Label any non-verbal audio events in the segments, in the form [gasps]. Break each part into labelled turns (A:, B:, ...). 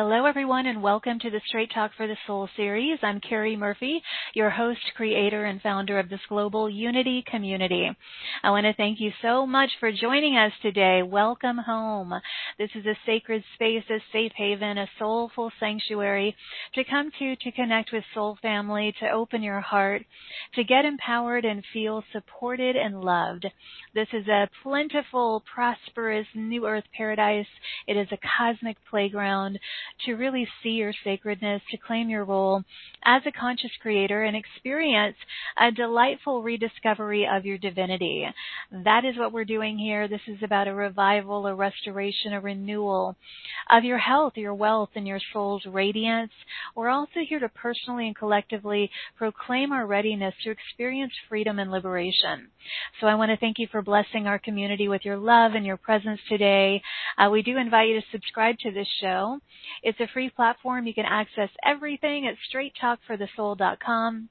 A: Hello, everyone, and welcome to the Straight Talk for the Soul series. I'm Carrie Murphy, your host, creator, and founder of this global unity community. I want to thank you so much for joining us today. Welcome home. This is a sacred space, a safe haven, a soulful sanctuary to come to to connect with soul family, to open your heart, to get empowered and feel supported and loved. This is a plentiful, prosperous new earth paradise. It is a cosmic playground to really see your sacredness, to claim your role as a conscious creator and experience a delightful rediscovery of your divinity. That is what we're doing here. This is about a revival, a restoration, a renewal of your health, your wealth, and your soul's radiance. We're also here to personally and collectively proclaim our readiness to experience freedom and liberation. So I want to thank you for blessing our community with your love and your presence today. Uh, we do invite you to subscribe to this show. It's a free platform. You can access everything at straighttalkforthesoul.com.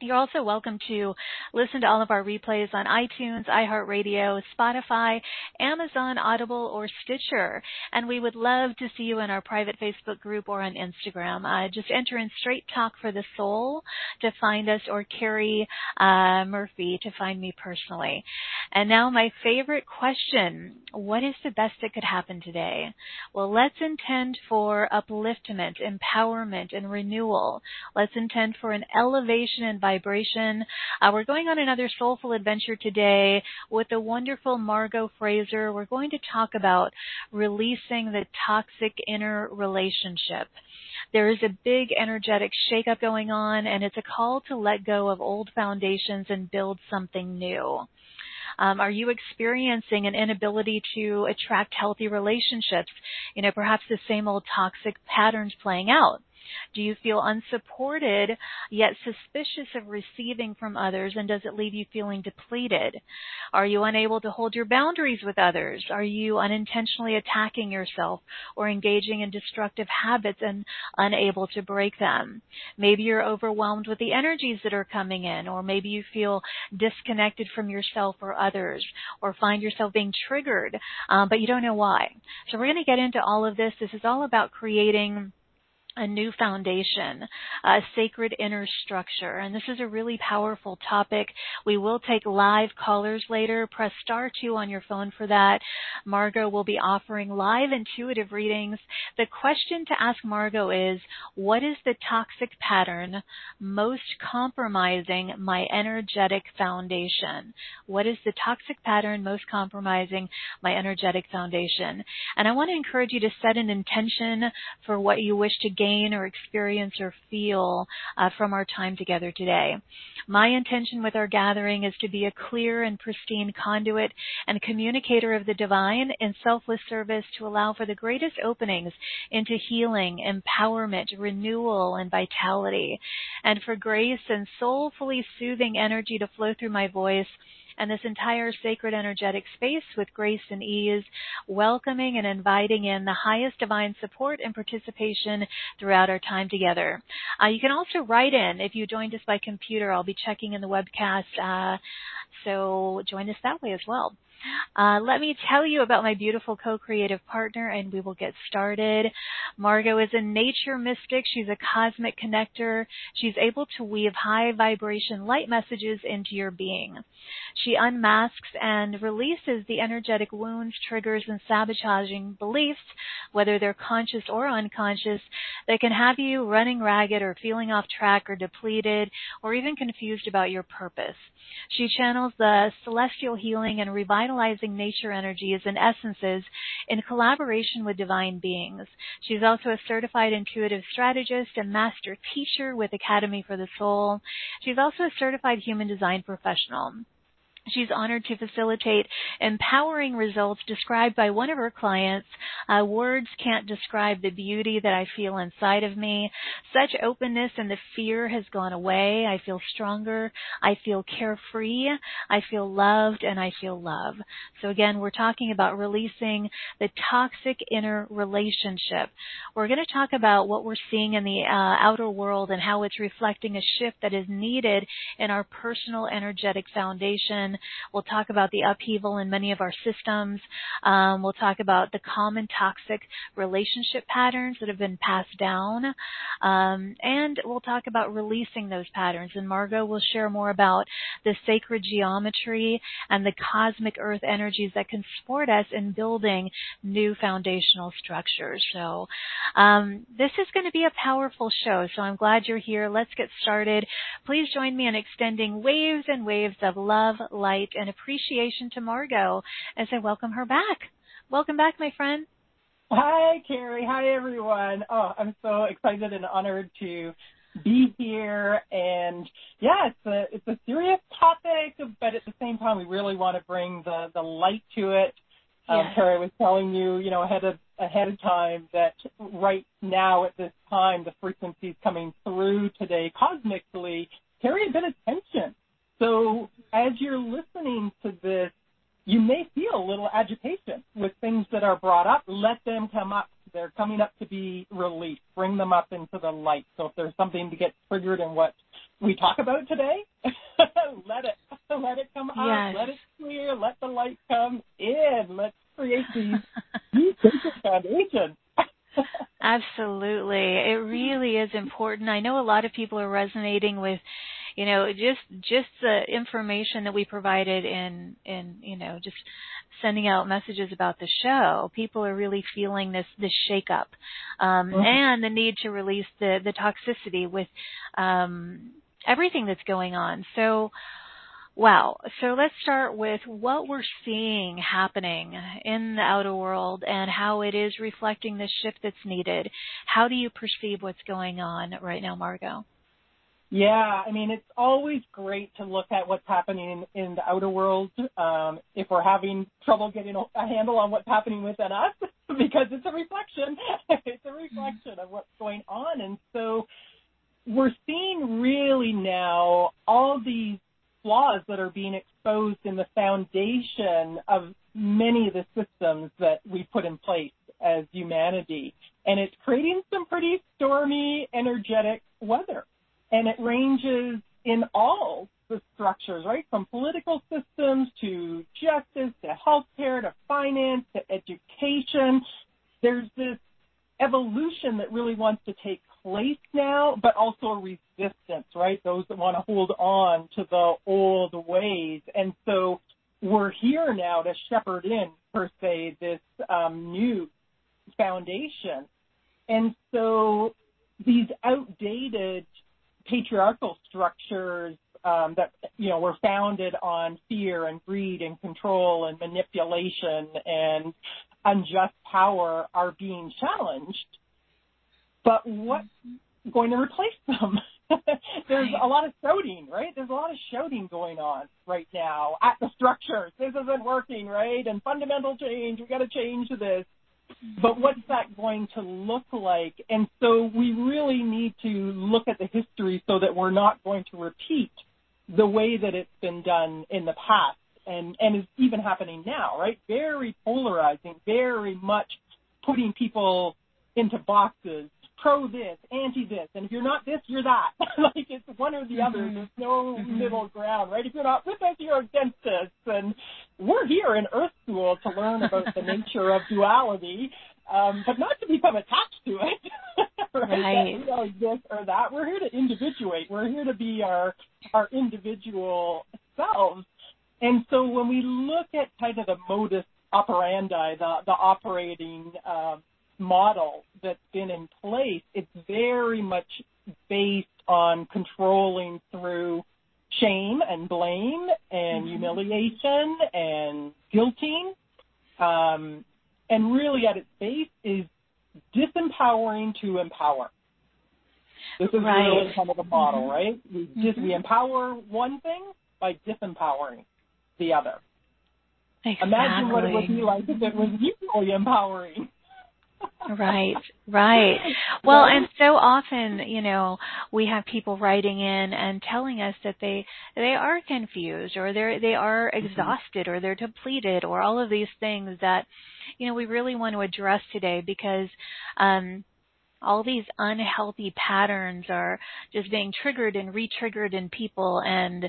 A: You're also welcome to listen to all of our replays on iTunes, iHeartRadio, Spotify, Amazon, Audible, or Stitcher. And we would love to see you in our private Facebook group or on Instagram. Uh, just enter in Straight Talk for the Soul to find us or Carrie uh, Murphy to find me personally. And now my favorite question. What is the best that could happen today? Well, let's intend for upliftment, empowerment, and renewal. Let's intend for an elevation and. Uh, we're going on another soulful adventure today with the wonderful Margot Fraser. We're going to talk about releasing the toxic inner relationship. There is a big energetic shakeup going on, and it's a call to let go of old foundations and build something new. Um, are you experiencing an inability to attract healthy relationships? You know, perhaps the same old toxic patterns playing out. Do you feel unsupported yet suspicious of receiving from others and does it leave you feeling depleted? Are you unable to hold your boundaries with others? Are you unintentionally attacking yourself or engaging in destructive habits and unable to break them? Maybe you're overwhelmed with the energies that are coming in or maybe you feel disconnected from yourself or others or find yourself being triggered um, but you don't know why. So we're going to get into all of this. This is all about creating a new foundation, a sacred inner structure. And this is a really powerful topic. We will take live callers later. Press star two on your phone for that. Margot will be offering live intuitive readings. The question to ask Margot is, what is the toxic pattern most compromising my energetic foundation? What is the toxic pattern most compromising my energetic foundation? And I want to encourage you to set an intention for what you wish to gain gain or experience or feel uh, from our time together today. My intention with our gathering is to be a clear and pristine conduit and communicator of the divine in selfless service to allow for the greatest openings into healing, empowerment, renewal, and vitality, and for grace and soulfully soothing energy to flow through my voice and this entire sacred energetic space with grace and ease, welcoming and inviting in the highest divine support and participation throughout our time together. Uh, you can also write in if you joined us by computer. I'll be checking in the webcast, uh, so join us that way as well. Uh, let me tell you about my beautiful co-creative partner and we will get started. Margot is a nature mystic. She's a cosmic connector. She's able to weave high vibration light messages into your being. She unmasks and releases the energetic wounds, triggers, and sabotaging beliefs, whether they're conscious or unconscious, that can have you running ragged or feeling off track or depleted or even confused about your purpose. She channels the celestial healing and revitalizing nature energies and essences in collaboration with divine beings. She's also a certified intuitive strategist and master teacher with Academy for the Soul. She's also a certified human design professional. She's honored to facilitate empowering results described by one of her clients. Uh, words can't describe the beauty that I feel inside of me. Such openness and the fear has gone away. I feel stronger. I feel carefree. I feel loved and I feel love. So again, we're talking about releasing the toxic inner relationship. We're going to talk about what we're seeing in the uh, outer world and how it's reflecting a shift that is needed in our personal energetic foundation We'll talk about the upheaval in many of our systems. Um, we'll talk about the common toxic relationship patterns that have been passed down. Um, and we'll talk about releasing those patterns. And Margot will share more about the sacred geometry and the cosmic earth energies that can support us in building new foundational structures. So um, this is going to be a powerful show. So I'm glad you're here. Let's get started. Please join me in extending waves and waves of love, light, and appreciation to Margot as I welcome her back. Welcome back, my friend.
B: Hi, Carrie. Hi, everyone. Oh, I'm so excited and honored to be here. And yeah, it's a it's a serious topic, but at the same time, we really want to bring the the light to it. Um, yes. Carrie was telling you, you know, ahead of ahead of time that right now at this time, the frequencies coming through today cosmically carry a bit of tension. So as you're listening to this, you may feel a little agitation with things that are brought up. Let them come up. They're coming up to be released. Bring them up into the light. So if there's something to get triggered in what we talk about today, [laughs] let it let it come
A: yes.
B: up. Let it clear. Let the light come in. Let's create these these [laughs] foundations.
A: Absolutely. It really is important. I know a lot of people are resonating with you know just just the information that we provided in in you know just sending out messages about the show people are really feeling this this shake up um mm-hmm. and the need to release the the toxicity with um everything that's going on so Wow. So let's start with what we're seeing happening in the outer world and how it is reflecting the shift that's needed. How do you perceive what's going on right now, Margot?
B: Yeah, I mean, it's always great to look at what's happening in, the outer world um, if we're having trouble getting a handle on what's happening within us, [laughs] because it's a reflection. [laughs] it's a reflection of what's going on. And so we're seeing really now all these flaws that are being exposed in the foundation of many of the systems that we put in place as humanity. And it's creating some pretty stormy, energetic weather and it ranges in all the structures, right? From political systems to justice to healthcare to finance to education. There's this evolution that really wants to take place now, but also a resistance, right? Those that want to hold on to the old ways. And so we're here now to shepherd in, per se, this um, new foundation. And so these outdated patriarchal structures um, that you know were founded on fear and greed and control and manipulation and unjust power are being challenged. But what's mm-hmm. going to replace them? [laughs] There's a lot of shouting, right? There's a lot of shouting going on right now at the structures. This isn't working, right? And fundamental change. We got to change this mm-hmm. but what's that going to look like? And so we really need to look at the history so that we're not going to repeat the way that it's been done in the past and, and is even happening now, right? Very polarizing, very much putting people into boxes, pro this, anti this, and if you're not this, you're that. [laughs] like it's one or the other. Mm-hmm. There's no mm-hmm. middle ground, right? If you're not with us, you're against us. And we're here in Earth School to learn about the nature of duality, um, but not to become attached to it. right? [laughs]
A: right.
B: That we are this or that. We're here to individuate. We're here to be our our individual selves. And so when we look at kind of the modus operandi, the the operating um, model that's been in place, it's very much based on controlling through shame and blame and mm-hmm. humiliation and guilting. Um, and really at its base is disempowering to empower. This is
A: right.
B: really kind of the model, mm-hmm. right? We, just,
A: mm-hmm.
B: we empower one thing by disempowering the other.
A: Exactly.
B: Imagine what it would be like if it was equally empowering
A: right, right. Well, and so often, you know, we have people writing in and telling us that they they are confused or they're they are mm-hmm. exhausted or they're depleted or all of these things that you know we really want to address today because um all these unhealthy patterns are just being triggered and re-triggered in people and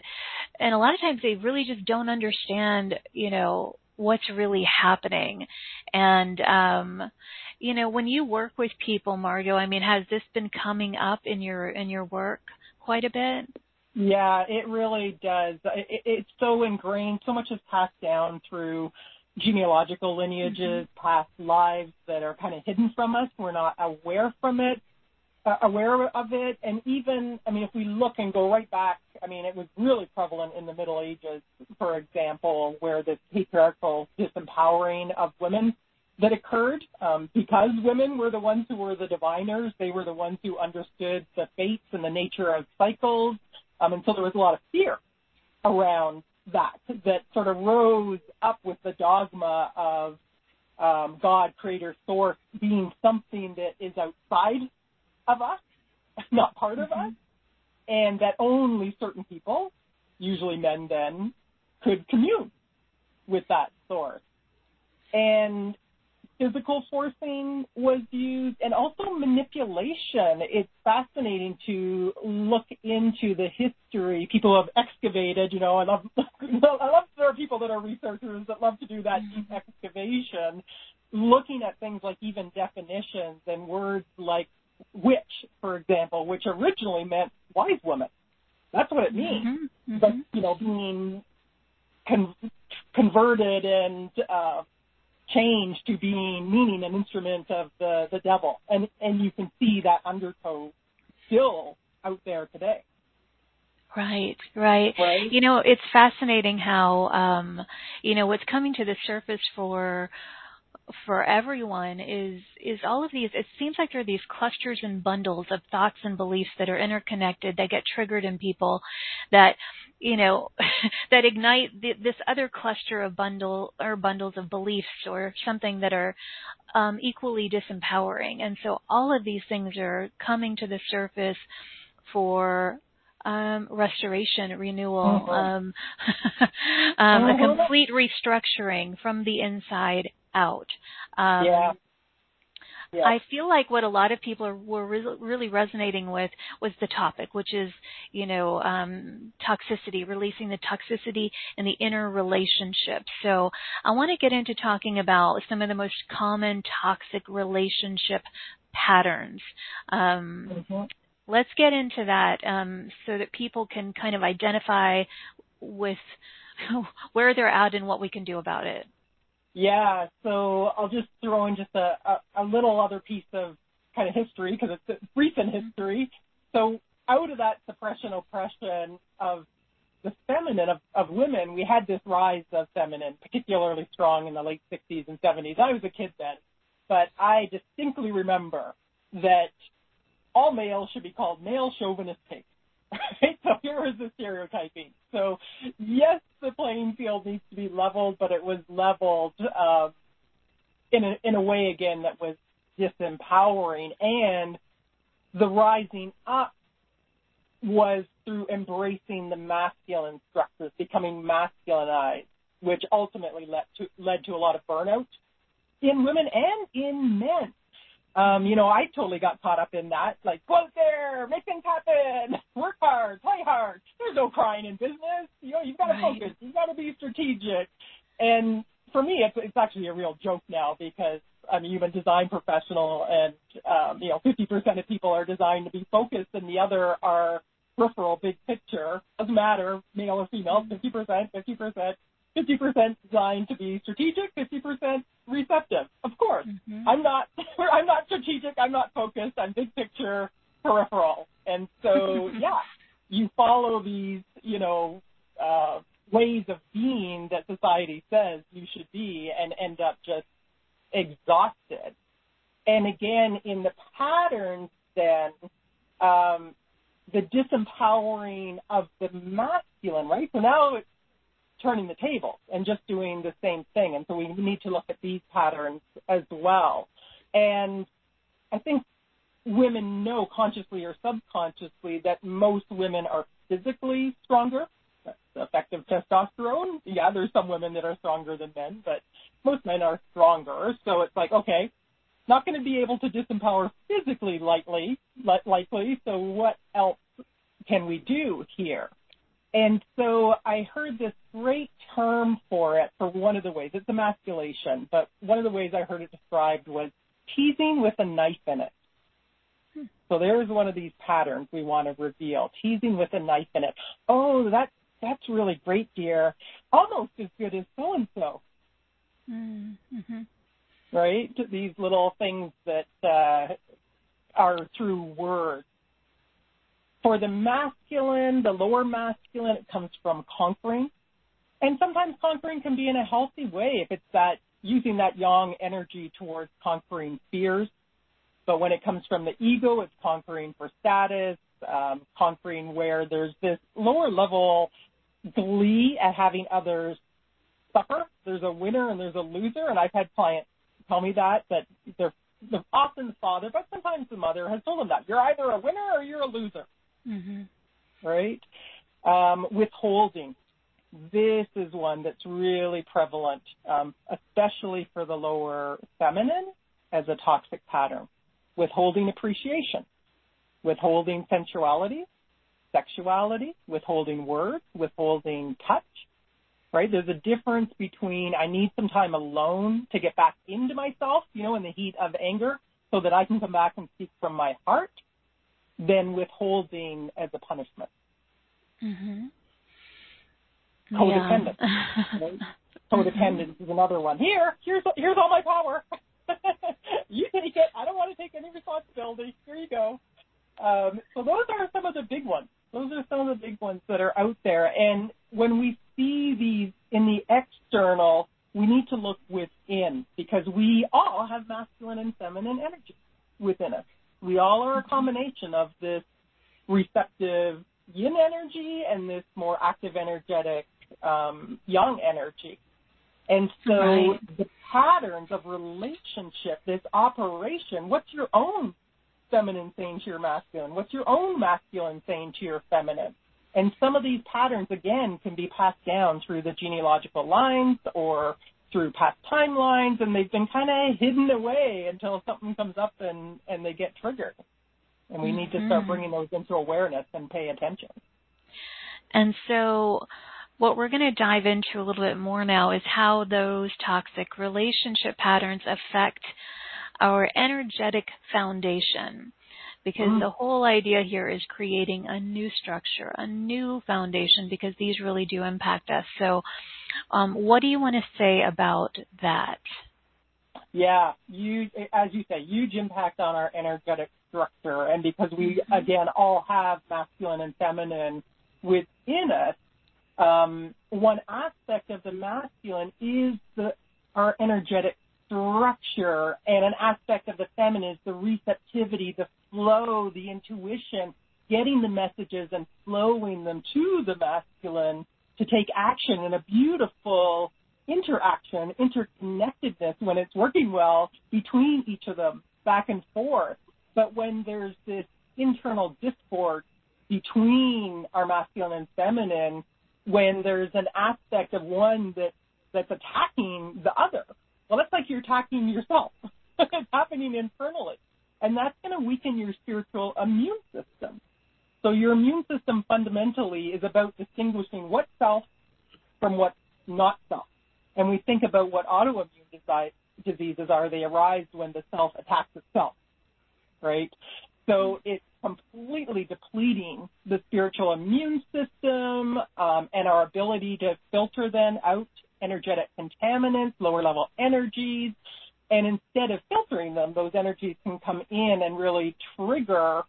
A: and a lot of times they really just don't understand, you know, what's really happening. And um you know, when you work with people, Margot, I mean, has this been coming up in your in your work quite a bit?
B: Yeah, it really does. It, it's so ingrained. So much is passed down through genealogical lineages, mm-hmm. past lives that are kind of hidden from us. We're not aware from it, aware of it. And even, I mean, if we look and go right back, I mean, it was really prevalent in the Middle Ages, for example, where this patriarchal disempowering of women that occurred um, because women were the ones who were the diviners. They were the ones who understood the fates and the nature of cycles. Um, and so there was a lot of fear around that that sort of rose up with the dogma of um, God, creator, source being something that is outside of us, [laughs] not part of mm-hmm. us, and that only certain people, usually men then, could commune with that source. And physical forcing was used and also manipulation. It's fascinating to look into the history. People have excavated, you know, I love, [laughs] I love there are people that are researchers that love to do that deep mm-hmm. excavation, looking at things like even definitions and words like witch, for example, which originally meant wise woman. That's what it means. Mm-hmm. Mm-hmm. But, you know, being con- converted and, uh, change to being meaning an instrument of the, the devil. And, and you can see that undertow still out there today.
A: Right, right,
B: right.
A: You know, it's fascinating how, um, you know, what's coming to the surface for for everyone is is all of these it seems like there are these clusters and bundles of thoughts and beliefs that are interconnected that get triggered in people that you know [laughs] that ignite the, this other cluster of bundle or bundles of beliefs or something that are um, equally disempowering and so all of these things are coming to the surface for um, restoration, renewal, mm-hmm. um, [laughs] um, mm-hmm. a complete restructuring from the inside out.
B: Um, yeah.
A: Yeah. I feel like what a lot of people are, were re- really resonating with was the topic, which is, you know, um, toxicity, releasing the toxicity in the inner relationship. So I want to get into talking about some of the most common toxic relationship patterns. Um, mm-hmm. Let's get into that um, so that people can kind of identify with [laughs] where they're at and what we can do about it.
B: Yeah, so I'll just throw in just a, a, a little other piece of kind of history because it's recent history. So out of that suppression oppression of the feminine of, of women, we had this rise of feminine, particularly strong in the late 60s and 70s. I was a kid then, but I distinctly remember that all males should be called male chauvinist pigs. [laughs] So here is the stereotyping. So yes, the playing field needs to be leveled, but it was leveled uh, in a in a way again that was disempowering, and the rising up was through embracing the masculine structures, becoming masculinized, which ultimately led to led to a lot of burnout in women and in men. Um, you know, I totally got caught up in that. Like, go out there, make things happen, [laughs] work hard, play hard. There's no crying in business. You know, you've got to right. focus. You've got to be strategic. And for me, it's, it's actually a real joke now because I'm a human design professional, and um, you know, 50% of people are designed to be focused, and the other are peripheral, big picture. Doesn't matter, male or female, 50%, 50%. 50% designed to be strategic, 50% receptive. Of course, mm-hmm. I'm not, [laughs] I'm not strategic. I'm not focused. I'm big picture, peripheral. And so, [laughs] yeah, you follow these, you know, uh, ways of being that society says you should be and end up just exhausted. And again, in the patterns, then, um, the disempowering of the masculine, right? So now it's turning the table and just doing the same thing. And so we need to look at these patterns as well. And I think women know consciously or subconsciously that most women are physically stronger. That's effective testosterone. Yeah, there's some women that are stronger than men, but most men are stronger. So it's like, okay, not going to be able to disempower physically lightly, likely. So what else can we do here? And so I heard this great term for it for one of the ways. It's emasculation, but one of the ways I heard it described was teasing with a knife in it. Hmm. So there's one of these patterns we want to reveal, teasing with a knife in it. Oh, that's that's really great, dear. Almost as good as so and so. Right? These little things that uh, are through words. For the masculine, the lower masculine, it comes from conquering. And sometimes conquering can be in a healthy way if it's that using that yang energy towards conquering fears. But when it comes from the ego, it's conquering for status, um, conquering where there's this lower level glee at having others suffer. There's a winner and there's a loser, and I've had clients tell me that that they're, they're often the father, but sometimes the mother has told them that you're either a winner or you're a loser mm-hmm. right? Um, withholding. This is one that's really prevalent, um, especially for the lower feminine as a toxic pattern. Withholding appreciation, withholding sensuality, sexuality, withholding words, withholding touch, right? There's a difference between I need some time alone to get back into myself, you know, in the heat of anger so that I can come back and speak from my heart than withholding as a punishment. Mm-hmm. Codependence. Yeah. [laughs] right? Codependence is another one. Here, here's here's all my power. [laughs] you take it. I don't want to take any responsibility. Here you go. Um, so those are some of the big ones. Those are some of the big ones that are out there. And when we see these in the external, we need to look within because we all have masculine and feminine energy within us we all are a combination of this receptive yin energy and this more active energetic um, yang energy. And so right. the patterns of relationship, this operation, what's your own feminine saying to your masculine? What's your own masculine saying to your feminine? And some of these patterns, again, can be passed down through the genealogical lines or through past timelines and they've been kind of hidden away until something comes up and, and they get triggered. And we mm-hmm. need to start mm-hmm. bringing those into awareness and pay attention.
A: And so what we're going to dive into a little bit more now is how those toxic relationship patterns affect our energetic foundation because mm-hmm. the whole idea here is creating a new structure, a new foundation, because these really do impact us. So, um, what do you want to say about that?
B: Yeah, you, as you say, huge impact on our energetic structure, and because we mm-hmm. again all have masculine and feminine within us, um, one aspect of the masculine is the our energetic structure, and an aspect of the feminine is the receptivity, the flow, the intuition, getting the messages and flowing them to the masculine to take action in a beautiful interaction, interconnectedness when it's working well between each of them, back and forth. But when there's this internal discord between our masculine and feminine, when there's an aspect of one that that's attacking the other, well, that's like you're attacking yourself. [laughs] it's happening internally. And that's going to weaken your spiritual immune system. So your immune system fundamentally is about distinguishing what self from what's not self. And we think about what autoimmune diseases are. They arise when the self attacks itself, right? So it's completely depleting the spiritual immune system um, and our ability to filter then out energetic contaminants, lower level energies, and instead of filtering them, those energies can come in and really trigger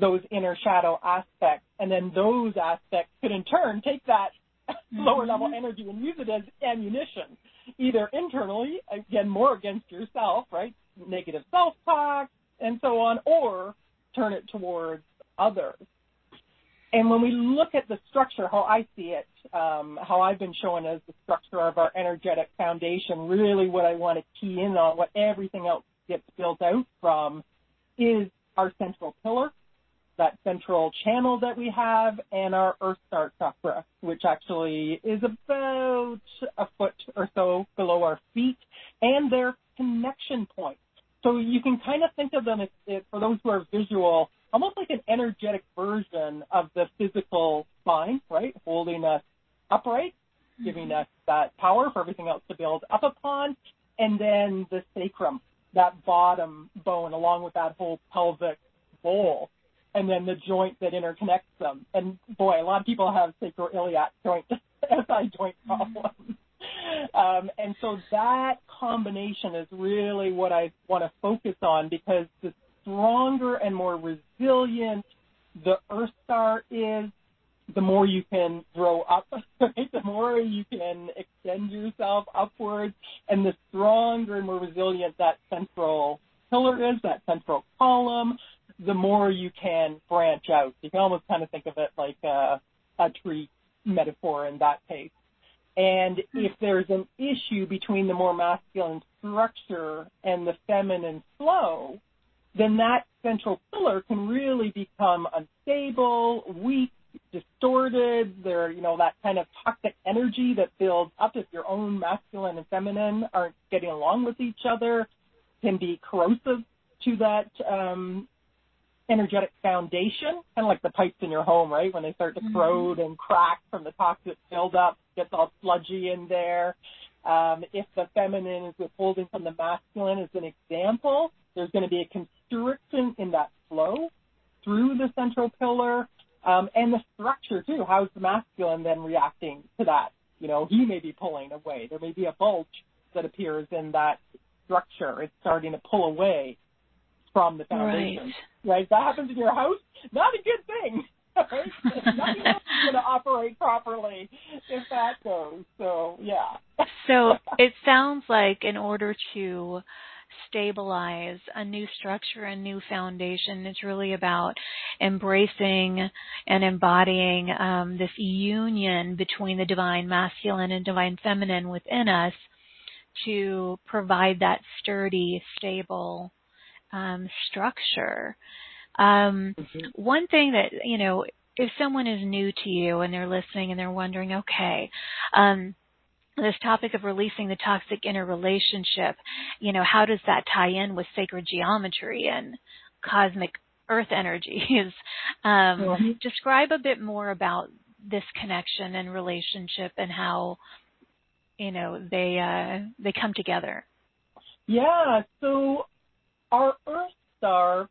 B: those inner shadow aspects. And then those aspects could in turn take that [laughs] mm-hmm. lower level energy and use it as ammunition, either internally, again, more against yourself, right? Negative self talk and so on, or turn it towards others. And when we look at the structure, how I see it, um, how I've been shown as the structure of our energetic foundation, really what I want to key in on, what everything else gets built out from, is our central pillar, that central channel that we have, and our Earth Star chakra, which actually is about a foot or so below our feet, and their connection point. so you can kind of think of them as, as, for those who are visual, almost like an energetic version of the physical spine, right? Holding us upright, giving us that power for everything else to build up upon, and then the sacrum, that bottom bone, along with that whole pelvic bowl, and then the joint that interconnects them. And boy, a lot of people have sacroiliac joint, [laughs] SI joint problems. Um, and so that combination is really what I want to focus on because the stronger and more resilient the Earth Star is, the more you can grow up, [laughs] right? the more you can extend yourself upwards, and the stronger and more resilient that central pillar is, that central column, the more you can branch out. You can almost kind of think of it like a, a tree metaphor in that case. And if there's an issue between the more masculine structure and the feminine flow, then that central pillar can really become unstable, weak, distorted. There, you know, that kind of toxic energy that builds up if your own masculine and feminine aren't getting along with each other can be corrosive to that um, energetic foundation, kind of like the pipes in your home, right? When they start to mm-hmm. corrode and crack from the toxic buildup, gets all sludgy in there. Um, if the feminine is withholding from the masculine, as an example, there's going to be a constriction in that flow through the central pillar um, and the structure too. How's the masculine then reacting to that? You know, he may be pulling away. There may be a bulge that appears in that structure. It's starting to pull away from the foundation. Right. right? That happens in your house. Not a good thing. [laughs] Right? Nothing else is going to operate properly if that goes. So yeah.
A: so [laughs] it sounds like in order to stabilize a new structure, a new foundation. It's really about embracing and embodying um, this union between the divine masculine and divine feminine within us to provide that sturdy, stable um, structure. Um, mm-hmm. One thing that, you know, if someone is new to you and they're listening and they're wondering, okay, um, this topic of releasing the toxic inner relationship, you know, how does that tie in with sacred geometry and cosmic earth energies? [laughs] Um, mm-hmm. Describe a bit more about this connection and relationship and how, you know, they uh, they come together.
B: Yeah. So our Earth Star,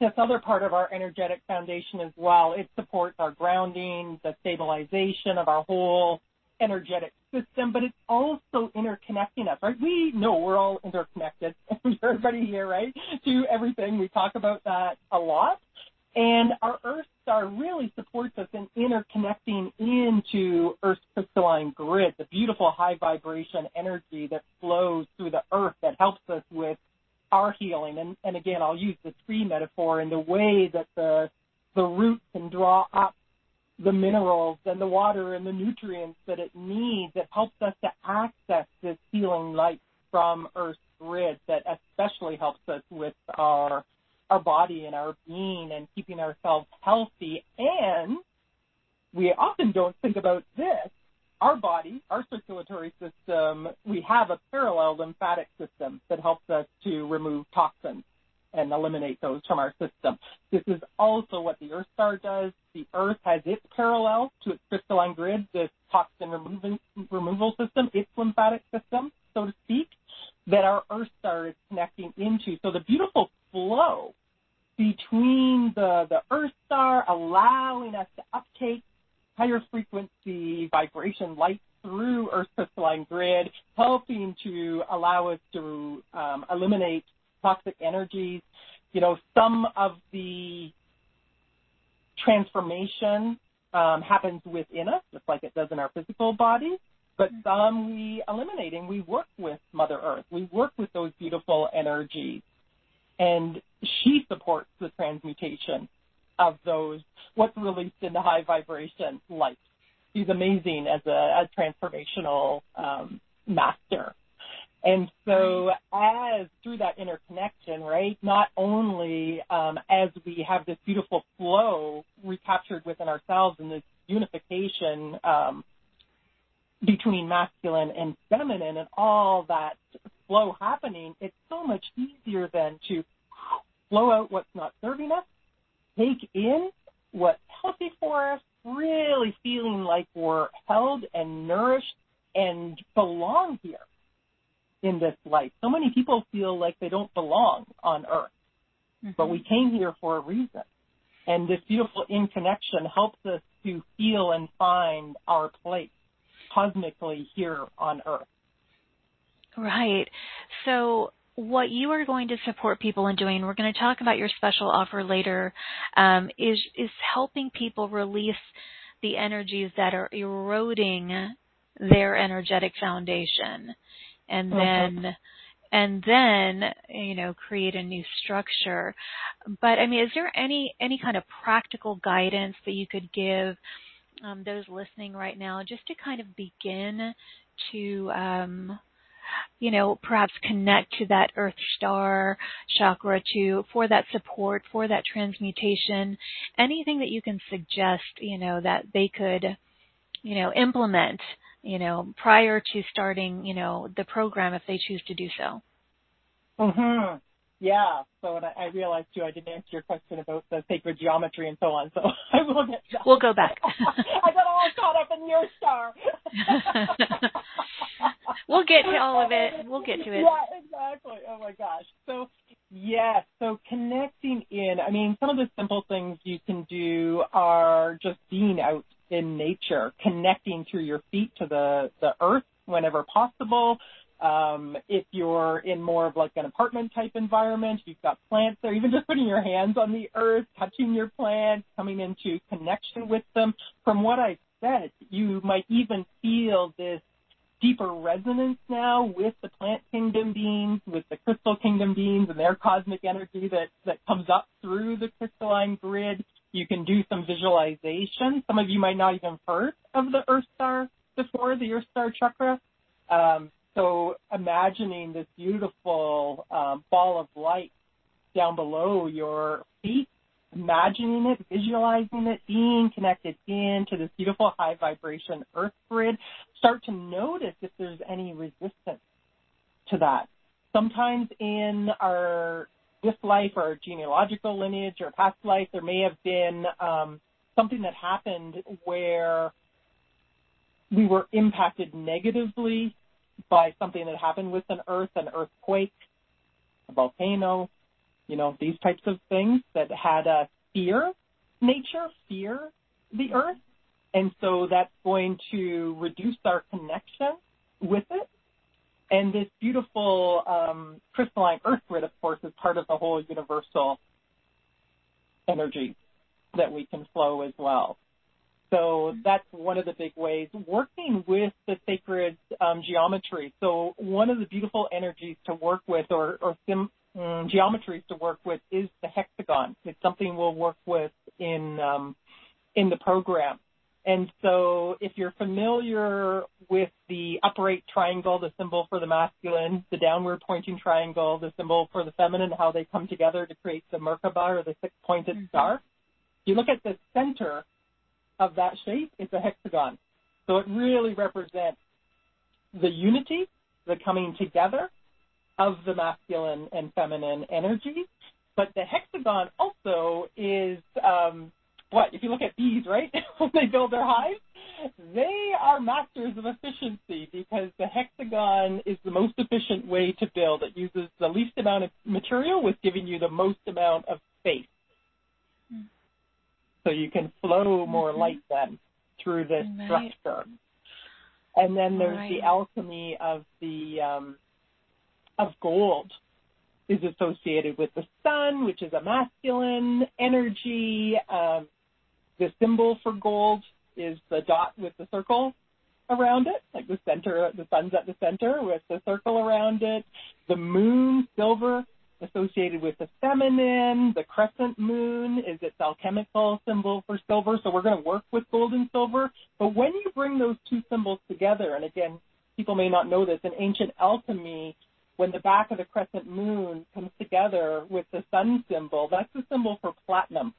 B: this other part of our energetic foundation as well, it supports our grounding, the stabilization of our whole energetic system, but it's also interconnecting us, right? We know we're all interconnected, [laughs] everybody here, right? To everything. We talk about that a lot. And our Earth star really supports us in interconnecting into Earth's crystalline grid, the beautiful high vibration energy that flows through the Earth that helps us with our healing. And, and again, I'll use the tree metaphor in the way that the the roots can draw up the minerals and the water and the nutrients that it needs. It helps us to access this healing light from Earth's grid that especially helps us with our our body and our being and keeping ourselves healthy. And we often don't think about this, our body, our circulatory system, we have a parallel lymphatic system that helps us to remove toxins and eliminate those from our system. This is also what the Earth Star does. The Earth has its parallel to its crystalline grid, this toxin removing, removal system, its lymphatic system, so to speak, that our Earth Star is connecting into. So the beautiful flow between the, the Earth Star allowing us to uptake higher frequency vibration light through Earth's crystalline grid, helping to allow us to um, eliminate toxic energies. You know, some of the transformation um, happens within us, just like it does in our physical body. But some we eliminating. We work with Mother Earth. We work with those beautiful energies, and she supports the transmutation of those what's released in the high vibration light. He's amazing as a, a transformational um, master. And so, as through that interconnection, right, not only um, as we have this beautiful flow recaptured within ourselves and this unification um, between masculine and feminine and all that flow happening, it's so much easier then to flow out what's not serving us, take in what's healthy for us, really feeling like we're held and nourished and belong here in this life. So many people feel like they don't belong on earth, mm-hmm. but we came here for a reason. And this beautiful in connection helps us to feel and find our place cosmically here on earth.
A: Right. So what you are going to support people in doing, we're going to talk about your special offer later, um, is is helping people release the energies that are eroding their energetic foundation, and then. Okay. And then, you know, create a new structure. But I mean, is there any any kind of practical guidance that you could give um, those listening right now, just to kind of begin to um, you know, perhaps connect to that earth star chakra to for that support, for that transmutation, anything that you can suggest, you know, that they could, you know, implement, you know, prior to starting, you know, the program if they choose to do so.
B: Mhm. Yeah. So, and I, I realized too, I didn't answer your question about the sacred geometry and so on. So [laughs] I will get.
A: We'll go back. [laughs]
B: I got all caught up in Earth Star. [laughs]
A: we'll get to all of it. We'll get to it.
B: Yeah, exactly. Oh my gosh. So yes. So connecting in. I mean, some of the simple things you can do are just being out in nature, connecting through your feet to the the earth whenever possible. Um, if you're in more of like an apartment type environment, you've got plants there, even [laughs] just putting your hands on the earth, touching your plants, coming into connection with them. From what I've said, you might even feel this deeper resonance now with the plant kingdom beings, with the crystal kingdom beings and their cosmic energy that, that comes up through the crystalline grid. You can do some visualization. Some of you might not even heard of the Earth Star before, the Earth Star chakra. Um, so imagining this beautiful um, ball of light down below your feet, imagining it, visualizing it, being connected into this beautiful high vibration earth grid, start to notice if there's any resistance to that. Sometimes in our this life or genealogical lineage or past life, there may have been um, something that happened where we were impacted negatively by something that happened with an earth, an earthquake, a volcano, you know, these types of things that had a fear nature, fear the earth. And so that's going to reduce our connection with it. And this beautiful um, crystalline earth grid, of course, is part of the whole universal energy that we can flow as well. So that's one of the big ways. Working with the sacred um, geometry. So one of the beautiful energies to work with, or, or sim, um, geometries to work with, is the hexagon. It's something we'll work with in um, in the program. And so if you're familiar with the upright triangle, the symbol for the masculine, the downward pointing triangle, the symbol for the feminine, how they come together to create the Merkaba or the six pointed mm-hmm. star, you look at the center of that shape, it's a hexagon. So it really represents the unity, the coming together of the masculine and feminine energies. But the hexagon also is um, what? If you look at bees, right? [laughs] when they build their hives, they are masters of efficiency because the hexagon is the most efficient way to build. It uses the least amount of material with giving you the most amount of space so you can flow more mm-hmm. light then through this right. structure. And then there's right. the alchemy of the um, of gold is associated with the sun, which is a masculine energy. Um, the symbol for gold is the dot with the circle around it, like the center, the sun's at the center with the circle around it. The moon, silver, associated with the feminine. The crescent moon is its alchemical symbol for silver. So we're going to work with gold and silver. But when you bring those two symbols together, and again, people may not know this, in ancient alchemy, when the back of the crescent moon comes together with the sun symbol, that's the symbol for platinum.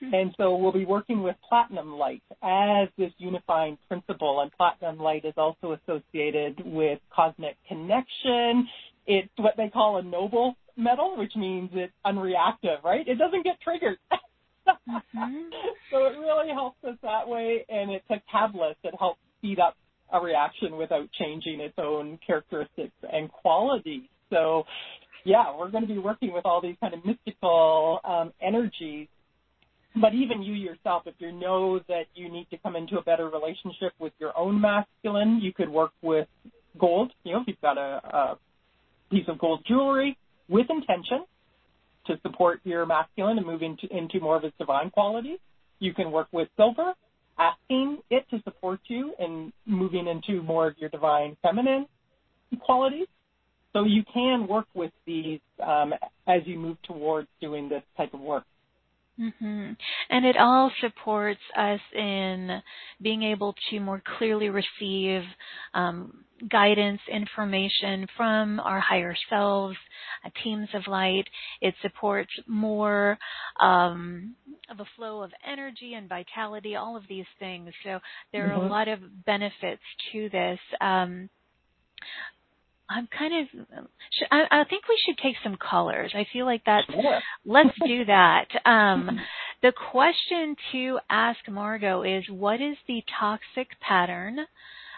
B: Hmm. And so we'll be working with platinum light as this unifying principle. And platinum light is also associated with cosmic connection. It's what they call a noble metal, which means it's unreactive, right? It doesn't get triggered. mm-hmm. [laughs] So it really helps us that way. And it's a catalyst that helps speed up a reaction without changing its own characteristics and qualities. So yeah, we're going to be working with all these kind of mystical um, energies but even you yourself, if you know that you need to come into a better relationship with your own masculine, you could work with gold. You know, if you've got a, a piece of gold jewelry with intention to support your masculine and move into, into more of its divine qualities. You can work with silver, asking it to support you in moving into more of your divine feminine qualities. So you can work with these um, as you move towards doing this type of work.
A: Mm-hmm. And it all supports us in being able to more clearly receive um, guidance, information from our higher selves, uh, teams of light. It supports more um, of a flow of energy and vitality, all of these things. So there mm-hmm. are a mm-hmm. lot of benefits to this. Um, I'm kind of. I, I think we should take some callers. I feel like that's. Sure. Let's do [laughs] that. Um, [laughs] the question to ask Margot is, what is the toxic pattern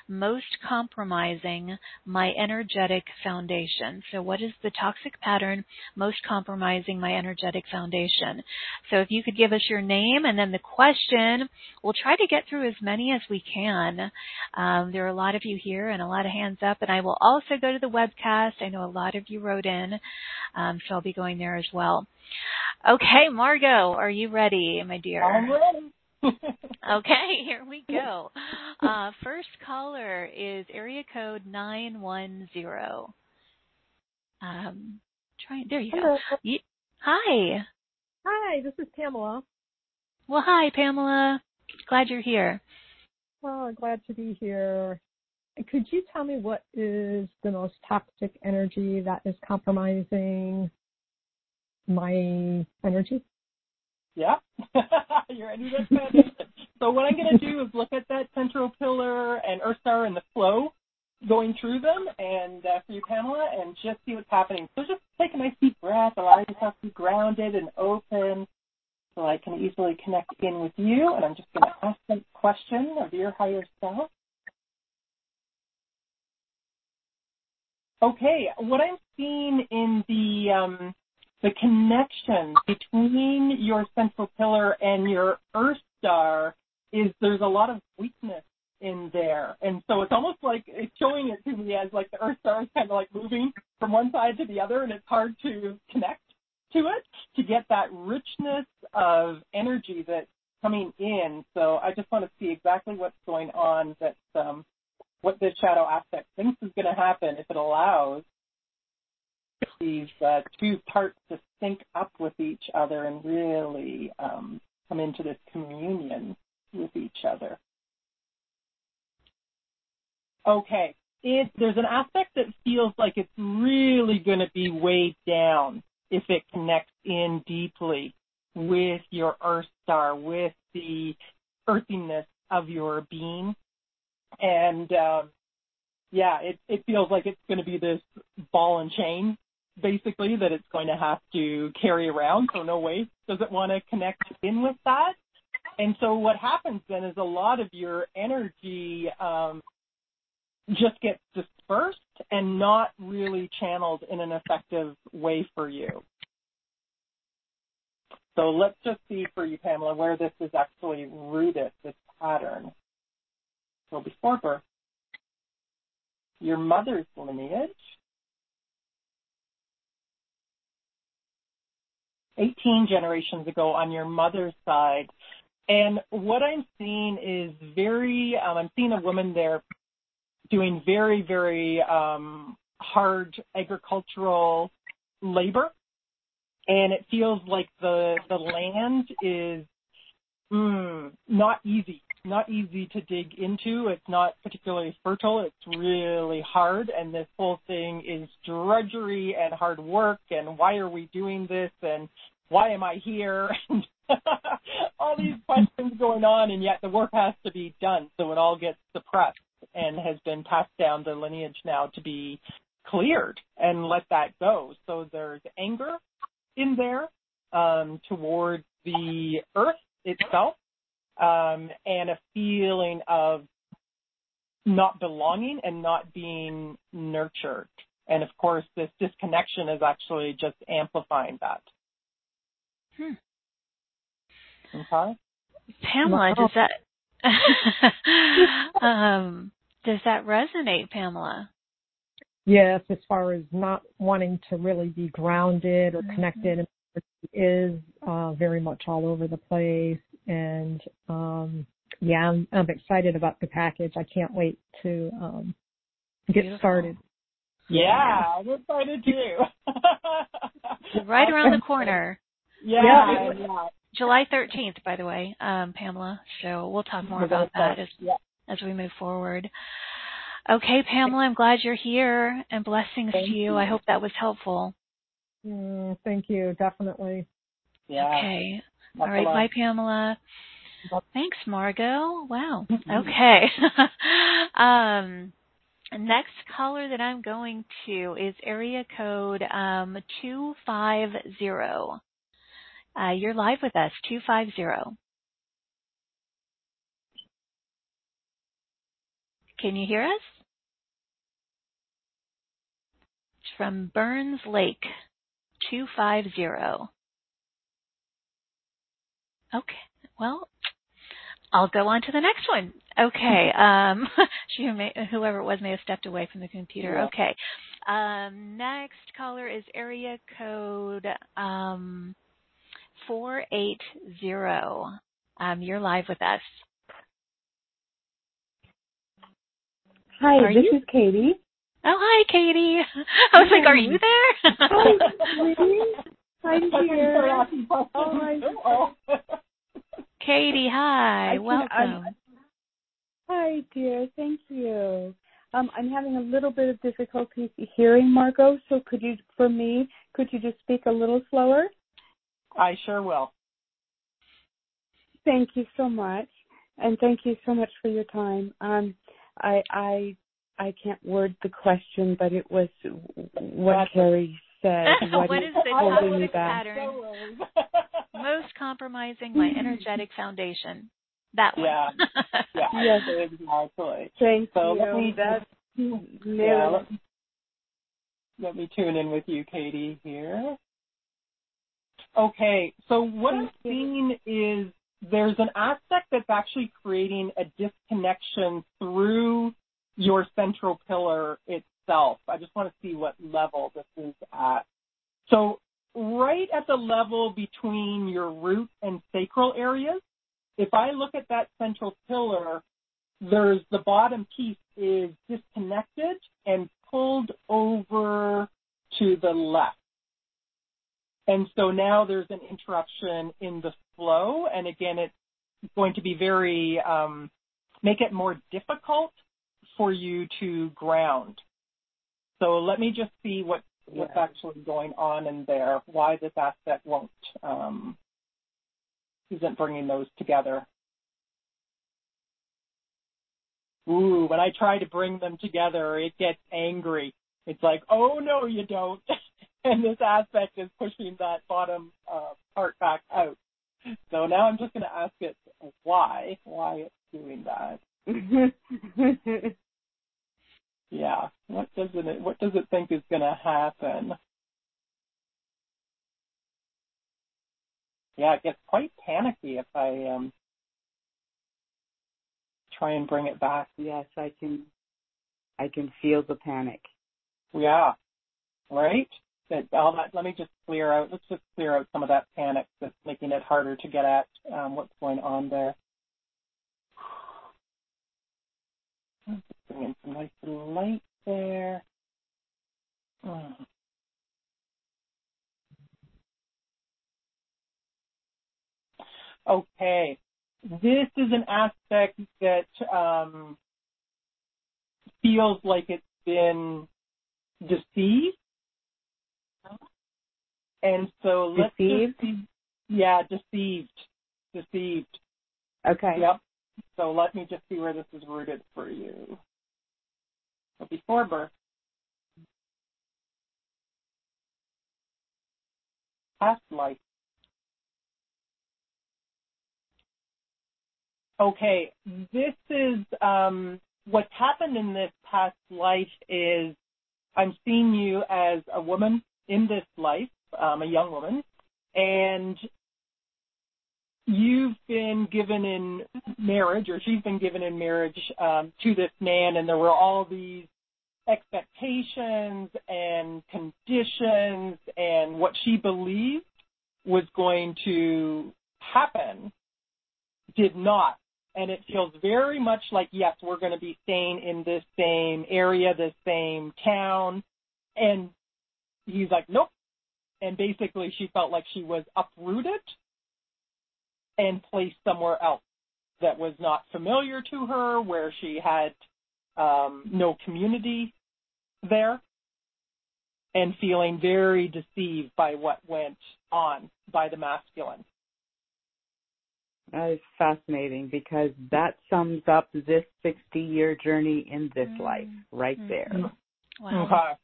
A: most compromising my energetic foundation. So what is the toxic pattern most compromising my energetic foundation? So if you could give us your name and then the question, we'll try to get through as many as we can. Um, there are a lot of you here and a lot of hands up and I will also go to the webcast. I know a lot of you wrote in, um, so I'll be going there as well. Okay, Margot, are you ready, my dear?
B: I'm ready.
A: Okay, here we go. Uh, first caller is area code 910. Um, there you go. You, hi.
C: Hi, this is Pamela.
A: Well, hi, Pamela. Glad you're here.
C: Well, glad to be here. Could you tell me what is the most toxic energy that is compromising my energy?
B: Yeah, [laughs] you're ready to spend So what I'm going to do is look at that central pillar and Earth Star and the flow going through them, and uh, for you, Pamela, and just see what's happening. So just take a nice deep breath, allow yourself to be grounded and open, so I can easily connect in with you. And I'm just going to ask the question of your higher self. Okay, what I'm seeing in the um, the connection between your central pillar and your earth star is there's a lot of weakness in there. And so it's almost like it's showing it to me as like the earth star is kind of like moving from one side to the other and it's hard to connect to it to get that richness of energy that's coming in. So I just want to see exactly what's going on that's um, what the shadow aspect thinks is going to happen if it allows these uh, two parts to sync up with each other and really um, come into this communion with each other. Okay, it, there's an aspect that feels like it's really going to be weighed down if it connects in deeply with your earth star, with the earthiness of your being. And um, yeah, it, it feels like it's going to be this ball and chain basically that it's going to have to carry around. So no way does it want to connect in with that. And so what happens then is a lot of your energy um, just gets dispersed and not really channeled in an effective way for you. So let's just see for you, Pamela, where this is actually rooted, this pattern. So before birth, your mother's lineage 18 generations ago on your mother's side. And what I'm seeing is very, um, I'm seeing a woman there doing very, very um, hard agricultural labor. And it feels like the, the land is mm, not easy, not easy to dig into. It's not particularly fertile. It's really hard. And this whole thing is drudgery and hard work. And why are we doing this? And why am I here? [laughs] And [laughs] all these questions going on, and yet the work has to be done, so it all gets suppressed and has been passed down the lineage now to be cleared and let that go. So there's anger in there um, the earth itself um, and a feeling of not belonging and not being nurtured. And of course, this disconnection is actually just amplifying that.
A: Hmm.
B: Okay.
A: Pamela, does that [laughs] um, does that resonate, Pamela?
C: Yes, as far as not wanting to really be grounded or
A: Mhm.
C: connected is uh, very much all over the place. And um, yeah, I'm, I'm excited about the package. I can't wait to um, get
A: Beautiful.
C: started.
B: Yeah, I'm excited too.
A: Right around the [laughs] corner.
B: Yeah,
C: Yeah.
B: yeah.
A: July 13th, by the way, um, Pamela. So we'll talk more about that as,
B: Yeah.
A: as we move forward. Okay, Pamela, I'm glad you're here and blessings
B: Thank
A: to you.
B: you.
A: I hope that was helpful.
C: Mm, thank you, definitely.
B: Yeah.
A: Okay.
B: That's
A: All right. Bye, Pamela.
C: Bye.
A: Thanks, Margot. Wow. Okay. [laughs] um, next caller that I'm going to is area code um, 250. Uh, you're live with us, 250. Can you hear us? It's from Burns Lake, 250. Okay. Well, I'll go on to the next one. Okay. [laughs] Um, [laughs] she may, whoever it was may have stepped away from the computer.
B: Yeah.
A: Okay. Um, next caller is area code um, 480. Um, you're live with us.
D: Hi,
A: Are
D: this
A: you-
D: is Katie.
A: Oh, hi, Katie. I was like, are you there?
D: Hi, Katie. I'm
B: I
D: here.
B: start asking questions.
D: Oh, my.
A: Katie, hi. Welcome.
D: I'm- Hi, dear. Thank you. Um, I'm having a little bit of difficulty hearing Margot, so could you, for me, could you just speak a little slower?
B: I sure will.
D: Thank you so much, and thank you so much for your time. Um, I I I can't word the question, but it was what
B: That's-
D: Carrie said. [laughs]
A: What
D: What
A: is
D: is
A: the
D: holding me
A: toxic
D: back?
A: pattern? Most compromising my energetic foundation. That one.
B: Yeah. [laughs] yeah.
D: Yes.
B: Exactly.
D: Thank
B: So let
D: you.
B: me
D: That's
B: yeah, let, let me tune in with you, Katie, here. Okay, so what
D: Thank
B: I'm seeing is there's an aspect that's actually creating a disconnection through your central pillar itself. I just want to see what level this is at. So right at the level between your root and sacral areas, if I look at that central pillar, there's the bottom piece is disconnected and pulled over to the left. And so now there's an interruption in the flow. And again, it's going to be very, um, make it more difficult for you to ground. So let me just see what, what's
D: Yeah.
B: actually going on in there, why this aspect won't, um, isn't bringing those together. Ooh, when I try to bring them together, it gets angry. It's like, oh no, you don't. [laughs] and this aspect is pushing that bottom uh, part back out. So now I'm just going to ask it why, why it's doing that. [laughs] Yeah, what does it, what does it think is going to happen? Yeah, it gets quite panicky if I um try and bring it back.
D: yes, I can I can feel the panic.
B: Yeah, right. That all that. Let me just clear out. Let's just clear out some of that panic that's making it harder to get at um, what's going on there. Let's Bring in some nice light there. Mm. Okay, this is an aspect that um, feels like it's been deceived. And so let's
D: Deceived?
B: just see, yeah, deceived. deceived.
D: Okay.
B: Yep. So let me just see where this is rooted for you. So before birth. Past life. Okay, this is um, what's happened in this past life is I'm seeing you as a woman in this life, um, a young woman, and you've been given in marriage, or she's been given in marriage um, to this man, and there were all these expectations and conditions and what she believed was going to happen did not. And it feels very much like, yes, we're going to be staying in this same area, this same town. And he's like, nope. And basically she felt like she was uprooted and placed somewhere else that was not familiar to her, where she had um, no community there, and feeling very deceived by what went on by the masculine.
D: That is fascinating because that sums up this 60 year journey in this
A: Mm.
D: life right
A: Mm.
D: there.
A: Wow.
B: Okay.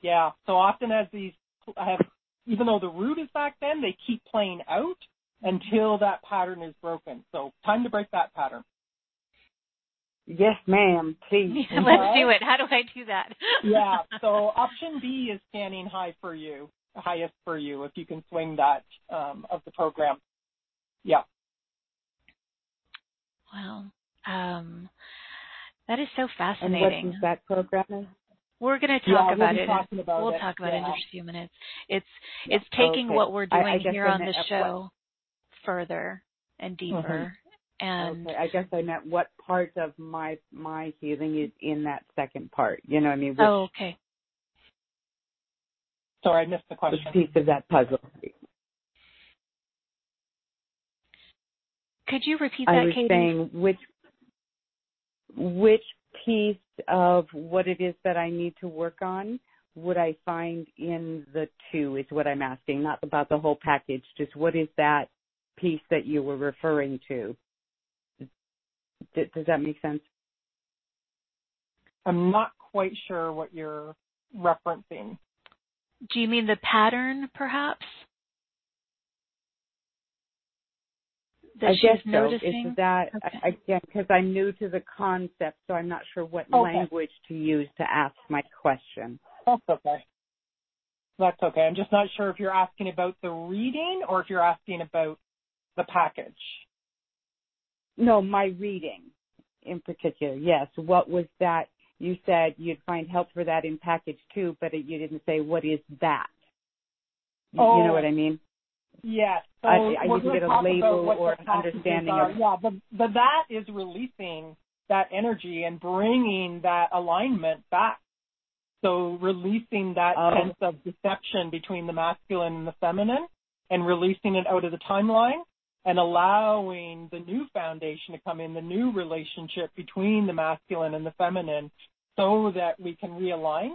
B: Yeah. So often as these have, even though the root is back then, they keep playing out until that pattern is broken. So time to break that pattern.
D: Yes, ma'am, please. [laughs]
A: Let's do it. How do I do that? [laughs]
B: Yeah. So option B is standing high for you, highest for you, if you can swing that um, of the program. Yeah.
A: Well, Um, that is so fascinating.
D: And what
A: fascinating.
D: that program?
A: We're going to
B: Yeah,
A: talk
B: we'll
A: about it.
B: about
A: we'll
B: it,
A: talk about it in just a few minutes. It's
B: Yeah.
A: it's taking
D: Okay.
A: what we're
D: I- I
A: doing here on the
D: at
A: show further and deeper. Mm-hmm. And
D: okay, I guess I meant what part of my my healing is in that second part. You know what I mean? Which,
A: oh, okay.
B: Sorry, I missed the question.
D: which
B: question.
D: piece of that puzzle?
A: Could you repeat that,
D: I
A: that,
D: was
A: Katie?
D: saying which which piece of what it is that I need to work on would I find in the two is what I'm asking, not about the whole package. Just what is that piece that you were referring to? Does that make sense?
B: I'm not quite sure what you're referencing.
A: Do you mean the pattern, perhaps? That
D: I
A: she's
D: guess so.
A: noticing.
D: Is that
A: Okay.
D: Again because I'm new to the concept, so I'm not sure what language to use to ask my question.
B: That's okay. That's okay. I'm just not sure if you're asking about the reading or if you're asking about the package.
D: No, my reading in particular. Yes. What was that? You said you'd find help for that in package two, but you didn't say what is that. You, you know
B: Oh.
D: what I mean?
B: Yes. So
D: I- I
B: we're
D: get a label or an understanding
B: are.
D: of-
B: Yeah, the, the that is releasing that energy and bringing that alignment back. So releasing that
D: Oh.
B: sense of deception between the masculine and the feminine and releasing it out of the timeline and allowing the new foundation to come in, the new relationship between the masculine and the feminine so that we can realign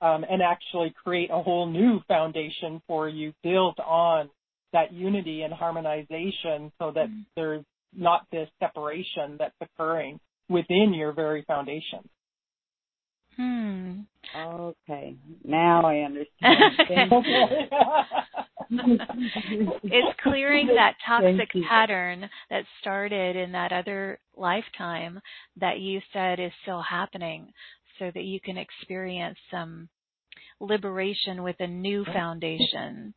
B: um, and actually create a whole new foundation for you built on that unity and harmonization so that
A: Mhm.
B: there's not this separation that's occurring within your very foundation.
A: Hmm.
D: Okay. Now I understand. [laughs]
A: It's clearing that toxic pattern that started in that other lifetime that you said is still happening so that you can experience some liberation with a new foundation.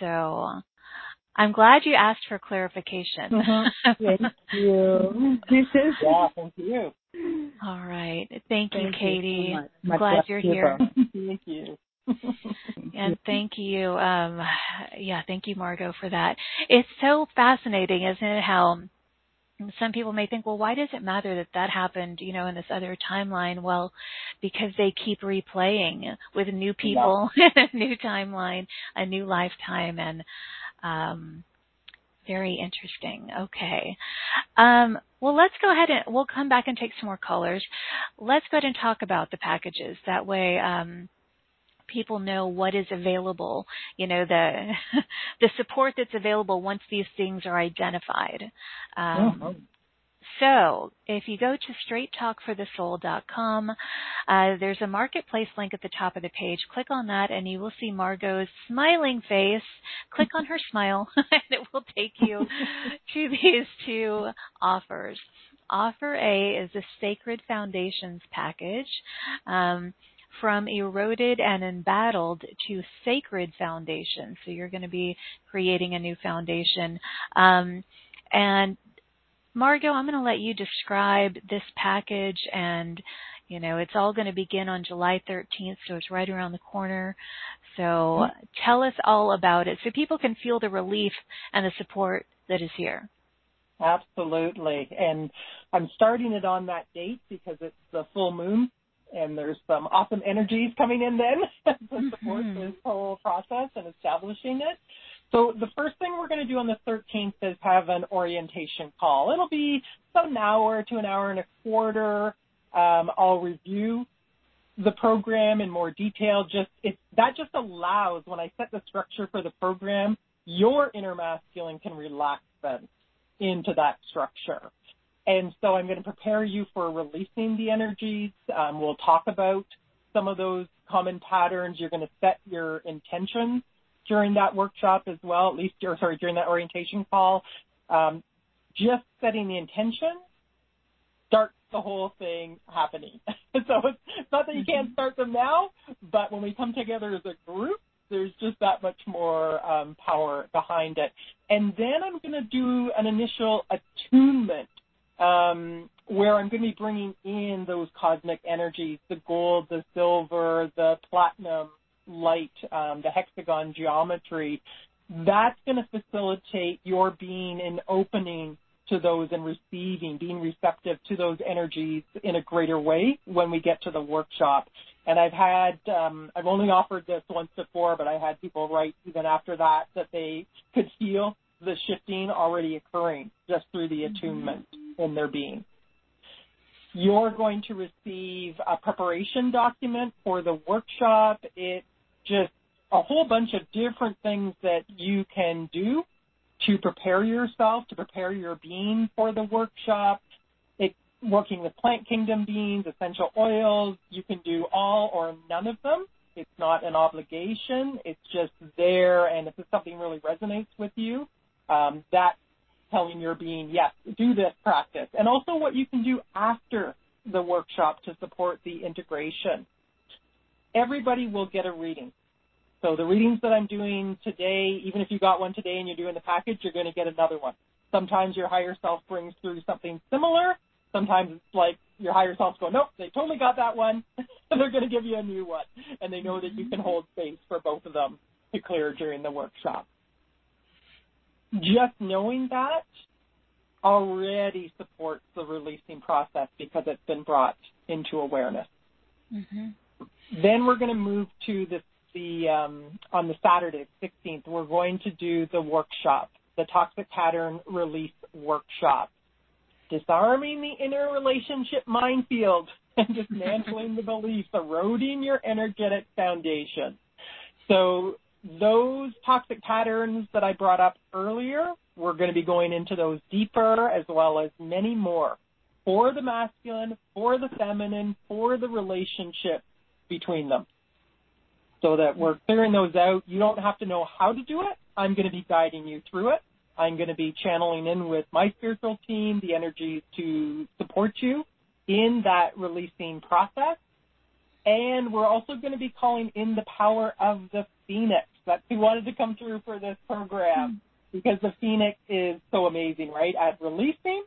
A: So I'm glad you asked for clarification. [laughs]
D: Thank you. [laughs]
B: yeah, thank you.
A: All right. Thank you,
D: Thank
A: Katie.
D: so much.
A: I'm glad you're here. [laughs]
B: thank you.
A: And thank you. Um, yeah, thank you, Margot, for that. It's so fascinating, isn't it? How some people may think, well, why does it matter that that happened, you know, in this other timeline? Well, because they keep replaying with new people, [laughs] a new timeline, a new lifetime, and um, very interesting. Okay. Um, well, let's go ahead and we'll come back and take some more callers. Let's go ahead and talk about the packages. That way, um, people know what is available, you know, the [laughs] the support that's available once these things are identified. Um, oh. So, if you go to straighttalkforthesoul.com, uh, there's a marketplace link at the top of the page. Click on that, and you will see Margot's smiling face. Click on her [laughs] smile, [laughs] and it will take you to [laughs] these two offers. Offer A is the Sacred Foundations package. Um, from eroded and embattled to sacred foundation. So you're going to be creating a new foundation. Um, and Margot, I'm going to let you describe this package and you know, it's all going to begin on July 13th, so it's right around the corner. So mm-hmm. tell us all about it so people can feel the relief and the support that is here.
B: Absolutely. And I'm starting it on that date because it's the full moon and there's some awesome energies coming in then [laughs] to support mm-hmm. this whole process and establishing it. So the first thing we're going to do on the 13th is have an orientation call. It'll be about an hour to an hour and a quarter. Um, I'll review the program in more detail. Just it, that just allows when I set the structure for the program, your inner masculine can relax then into that structure. And so I'm going to prepare you for releasing the energies. Um, we'll talk about some of those common patterns. You're going to set your intentions during that workshop as well, at least, or sorry, during that orientation call. Um, just setting the intention starts the whole thing happening. [laughs] so it's not that you can't mm-hmm. start them now, but when we come together as a group, there's just that much more um, power behind it. And then I'm going to do an initial attunement um, where I'm going to be bringing in those cosmic energies, the gold, the silver, the platinum, light, um, the hexagon geometry, that's going to facilitate your being and opening to those and receiving, being receptive to those energies in a greater way when we get to the workshop. And I've had, um, I've only offered this once before, but I had people write even after that that they could feel the shifting already occurring just through the attunement mm-hmm. in their being. You're going to receive a preparation document for the workshop. It just a whole bunch of different things that you can do to prepare yourself, to prepare your being for the workshop. It, working with plant kingdom beings, essential oils, you can do all or none of them. It's not an obligation. It's just there, and if something really resonates with you, um, that's telling your being, yes, do this practice. And also what you can do after the workshop to support the integration everybody will get a reading. So the readings that I'm doing today, even if you got one today and you're doing the package, you're going to get another one. Sometimes your higher self brings through something similar. Sometimes it's like your higher self's going, nope, they totally got that one. [laughs] they're going to give you a new one. And they know that you can hold space for both of them to clear during the workshop. Just knowing that already supports the releasing process because it's been brought into awareness. Mm-hmm. Then we're going to move to the, the um, on the Saturday, 16th. We're going to do the workshop, the toxic pattern release workshop, disarming the inner relationship minefield [laughs] and dismantling the beliefs, eroding your energetic foundation. So those toxic patterns that I brought up earlier, we're going to be going into those deeper as well as many more for the masculine, for the feminine, for the relationship between them so that we're clearing those out. You don't have to know how to do it. I'm going to be guiding you through it. I'm going to be channeling in with my spiritual team the energies to support you in that releasing process. And we're also going to be calling in the power of the phoenix. That's who wanted to come through for this program hmm. because the phoenix is so amazing, right? At releasing,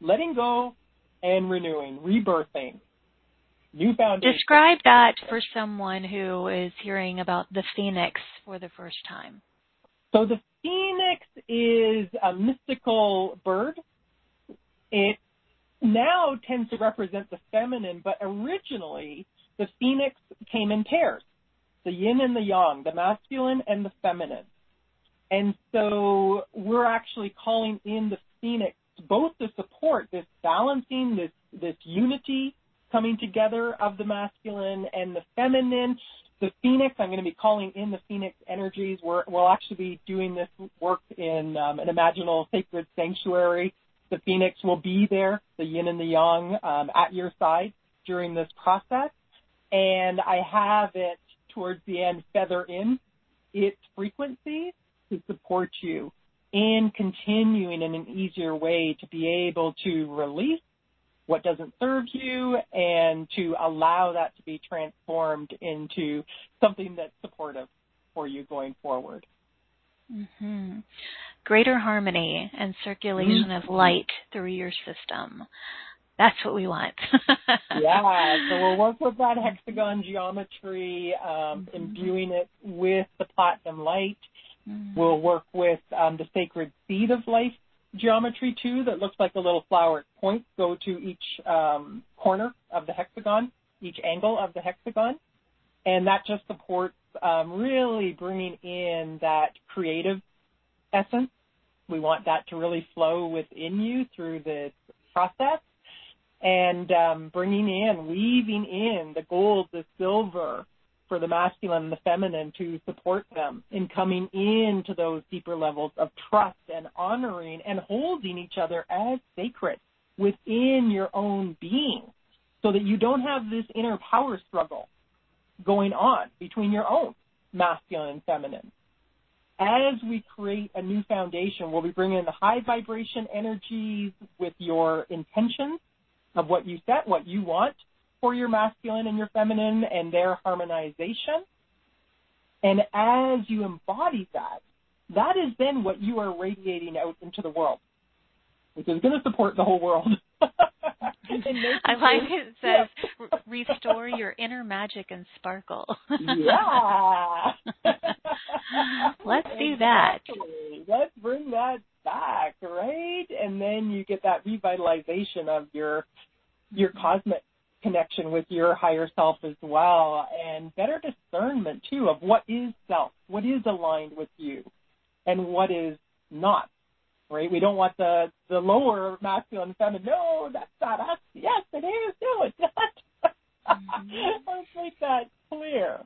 B: letting go, and renewing, rebirthing. New foundation.
A: Describe that for someone who is hearing about the phoenix for the first time.
B: So the phoenix is a mystical bird. It now tends to represent the feminine, but originally the phoenix came in pairs, the yin and the yang, the masculine and the feminine. And so we're actually calling in the phoenix both to support this balancing, this this unity coming together of the masculine and the feminine, the Phoenix, I'm going to be calling in the Phoenix energies. We're, we'll actually be doing this work in um, an imaginal sacred sanctuary. The Phoenix will be there, the yin and the yang, um, at your side during this process. And I have it towards the end feather in its frequency to support you in continuing in an easier way to be able to release what doesn't serve you and to allow that to be transformed into something that's supportive for you going forward.
A: Mm-hmm. Greater harmony and circulation mm-hmm. of light through your system. That's what we want. [laughs]
B: yeah, so we'll work with that hexagon geometry, um, mm-hmm. imbuing it with the platinum light. Mm-hmm. We'll work with um, the sacred seed of life geometry too that looks like a little flower. Points go to each um, corner of the hexagon, each angle of the hexagon, and that just supports um, really bringing in that creative essence. We want that to really flow within you through this process and um, bringing in, weaving in the gold, the silver, for the masculine and the feminine to support them in coming into those deeper levels of trust and honoring and holding each other as sacred within your own being so that you don't have this inner power struggle going on between your own masculine and feminine. As we create a new foundation, we'll be bringing in the high vibration energies with your intentions of what you set, what you want, for your masculine and your feminine and their harmonization. And as you embody that, that is then what you are radiating out into the world, which is going to support the whole world. [laughs]
A: I like it says restore your inner magic and sparkle.
B: yeah. [laughs]
A: Let's do that.
B: Let's bring that back, right? And then you get that revitalization of your your cosmic connection with your higher self as well and better discernment too of what is self, what is aligned with you and what is not. Right? We don't want the the lower masculine feminine. No, that's not us. Yes, it is. No, it's not. Mm-hmm. [laughs] Let's make that clear.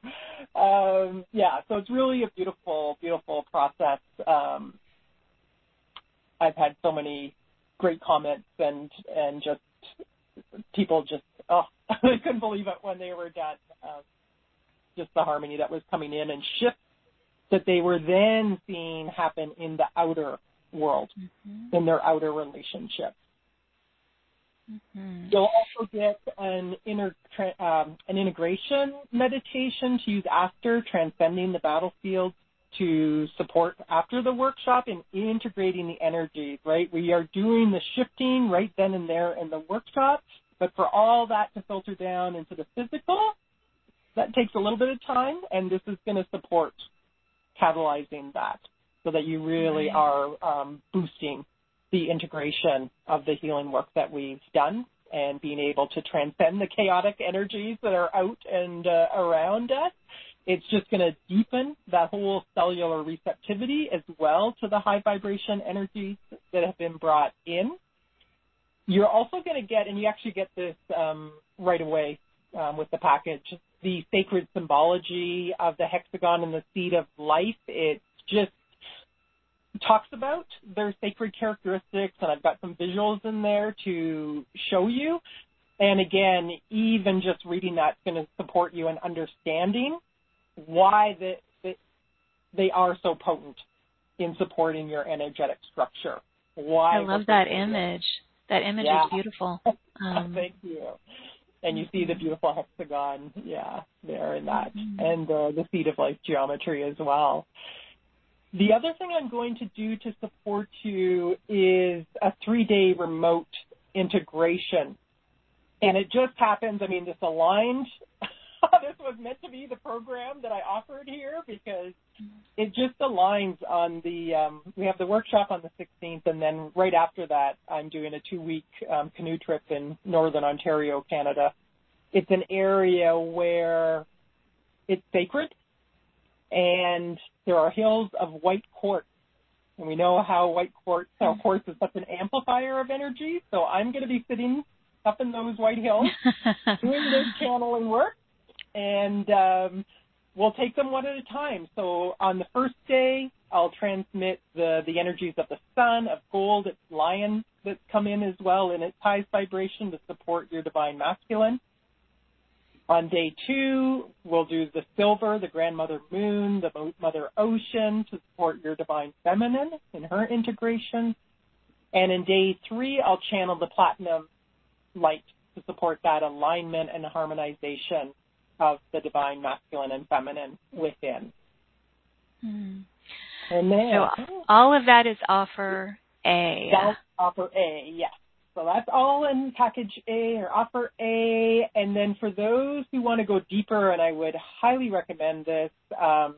B: Um, yeah, so it's really a beautiful, beautiful process. Um, I've had so many great comments and and just people just oh, [laughs] I couldn't believe it when they were done. Um, just the harmony that was coming in and shift that they were then seeing happen in the outer world, mm-hmm. in their outer relationships. Mm-hmm. You'll also get an inner um, an integration meditation to use after transcending the battlefield to support after the workshop in integrating the energies. Right, we are doing the shifting right then and there in the workshop but for all that to filter down into the physical, that takes a little bit of time, and this is going to support catalyzing that so that you really are um, boosting the integration of the healing work that we've done and being able to transcend the chaotic energies that are out and uh, around us. It's just going to deepen that whole cellular receptivity as well to the high vibration energies that have been brought in you're also going to get, and you actually get this um, right away um, with the package, the sacred symbology of the hexagon and the seed of life. It just talks about their sacred characteristics, and I've got some visuals in there to show you. And again, even just reading that's going to support you in understanding why the, the, they are so potent in supporting your energetic structure. Why
A: I love that image. That image
B: yeah.
A: is beautiful. [laughs]
B: Um, Thank you. And you see the beautiful hexagon, yeah, there in that, mm-hmm. and uh, the seed of life geometry as well. The other thing I'm going to do to support you is a three-day remote integration. And it just happens, I mean, this aligned this was meant to be the program that I offered here because it just aligns on the. Um, we have the workshop on the 16th, and then right after that, I'm doing a two-week um, canoe trip in northern Ontario, Canada. It's an area where it's sacred, and there are hills of white quartz. And we know how white quartz, how quartz is such an amplifier of energy. So I'm going to be sitting up in those white hills [laughs] doing this channeling work and um, we'll take them one at a time. So on the first day, I'll transmit the, the energies of the sun, of gold, it's lion that come in as well in its highest vibration to support your divine masculine. On day two, we'll do the silver, the grandmother moon, the mother ocean to support your divine feminine in her integration. And in day three, I'll channel the platinum light to support that alignment and harmonization of the divine masculine and feminine within.
A: Hmm.
B: And then,
A: so all of that is offer A.
B: That's offer A, yes. So that's all in package A or offer A. And then for those who want to go deeper, and I would highly recommend this, um,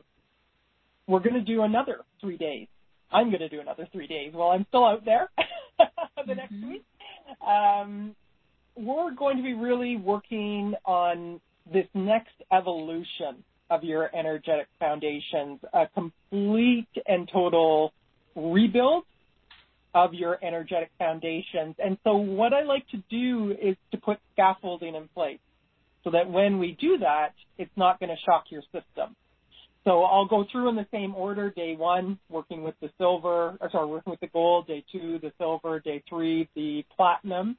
B: we're going to do another three days. I'm going to do another three days while I'm still out there [laughs] the mm-hmm. next week. Um, we're going to be really working on this next evolution of your energetic foundations, a complete and total rebuild of your energetic foundations. And so what I like to do is to put scaffolding in place so that when we do that, it's not going to shock your system. So I'll go through in the same order. Day one, working with the silver, or sorry, working with the gold. Day two, the silver. Day three, the platinum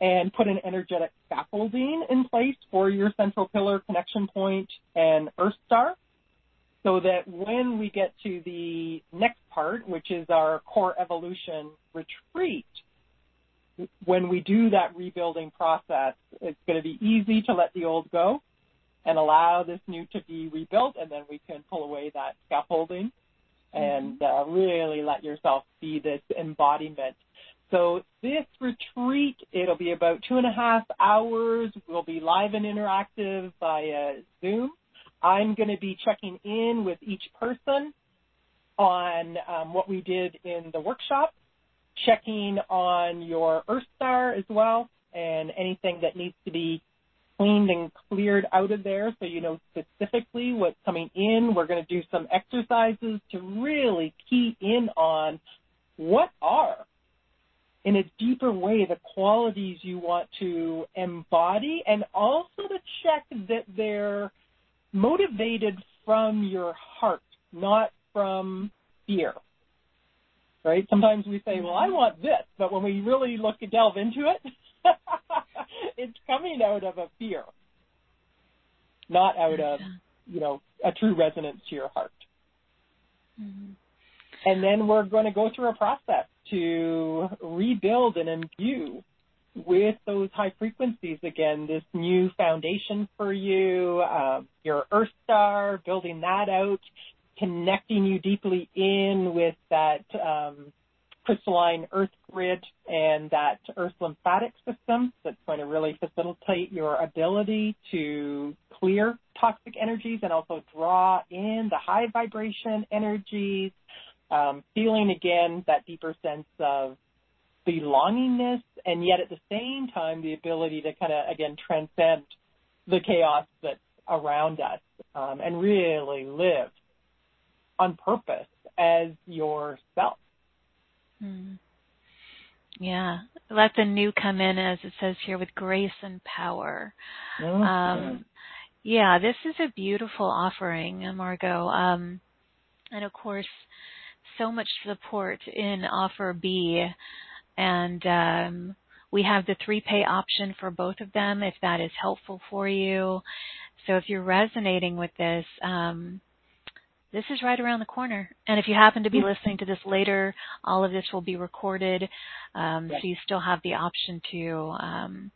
B: and put an energetic scaffolding in place for your central pillar connection point and earth star so that when we get to the next part, which is our core evolution retreat, when we do that rebuilding process, it's going to be easy to let the old go and allow this new to be rebuilt, and then we can pull away that scaffolding and mm-hmm. uh, really let yourself be this embodiment so this retreat, it'll be about two and a half hours. We'll be live and interactive via Zoom. I'm going to be checking in with each person on um, what we did in the workshop, checking on your Earth Star as well, and anything that needs to be cleaned and cleared out of there so you know specifically what's coming in. We're going to do some exercises to really key in on what are in a deeper way the qualities you want to embody and also to check that they're motivated from your heart, not from fear. Right? Sometimes we say, well, I mm-hmm. want this, but when we really look and delve into it, [laughs] it's coming out of a fear, not out of, you know, a true resonance to your heart. Mm-hmm. And then we're going to go through a process to rebuild and imbue with those high frequencies again, this new foundation for you, uh, your Earth Star, building that out, connecting you deeply in with that um, crystalline Earth grid and that Earth lymphatic system that's going to really facilitate your ability to clear toxic energies and also draw in the high vibration energies um, feeling again that deeper sense of belongingness, and yet at the same time the ability to kind of again transcend the chaos that's around us um, and really live on purpose as yourself.
A: Hmm. Yeah, let the new come in, as it says here, with grace and power. Mm-hmm. Um, yeah, this is a beautiful offering, Margot. Um, and of course, so much support in offer B, and um, we have the three pay option for both of them if that is helpful for you. So if you're resonating with this, um, this is right around the corner. And if you happen to be listening to this later, all of this will be recorded, um, so you still have the option to, um,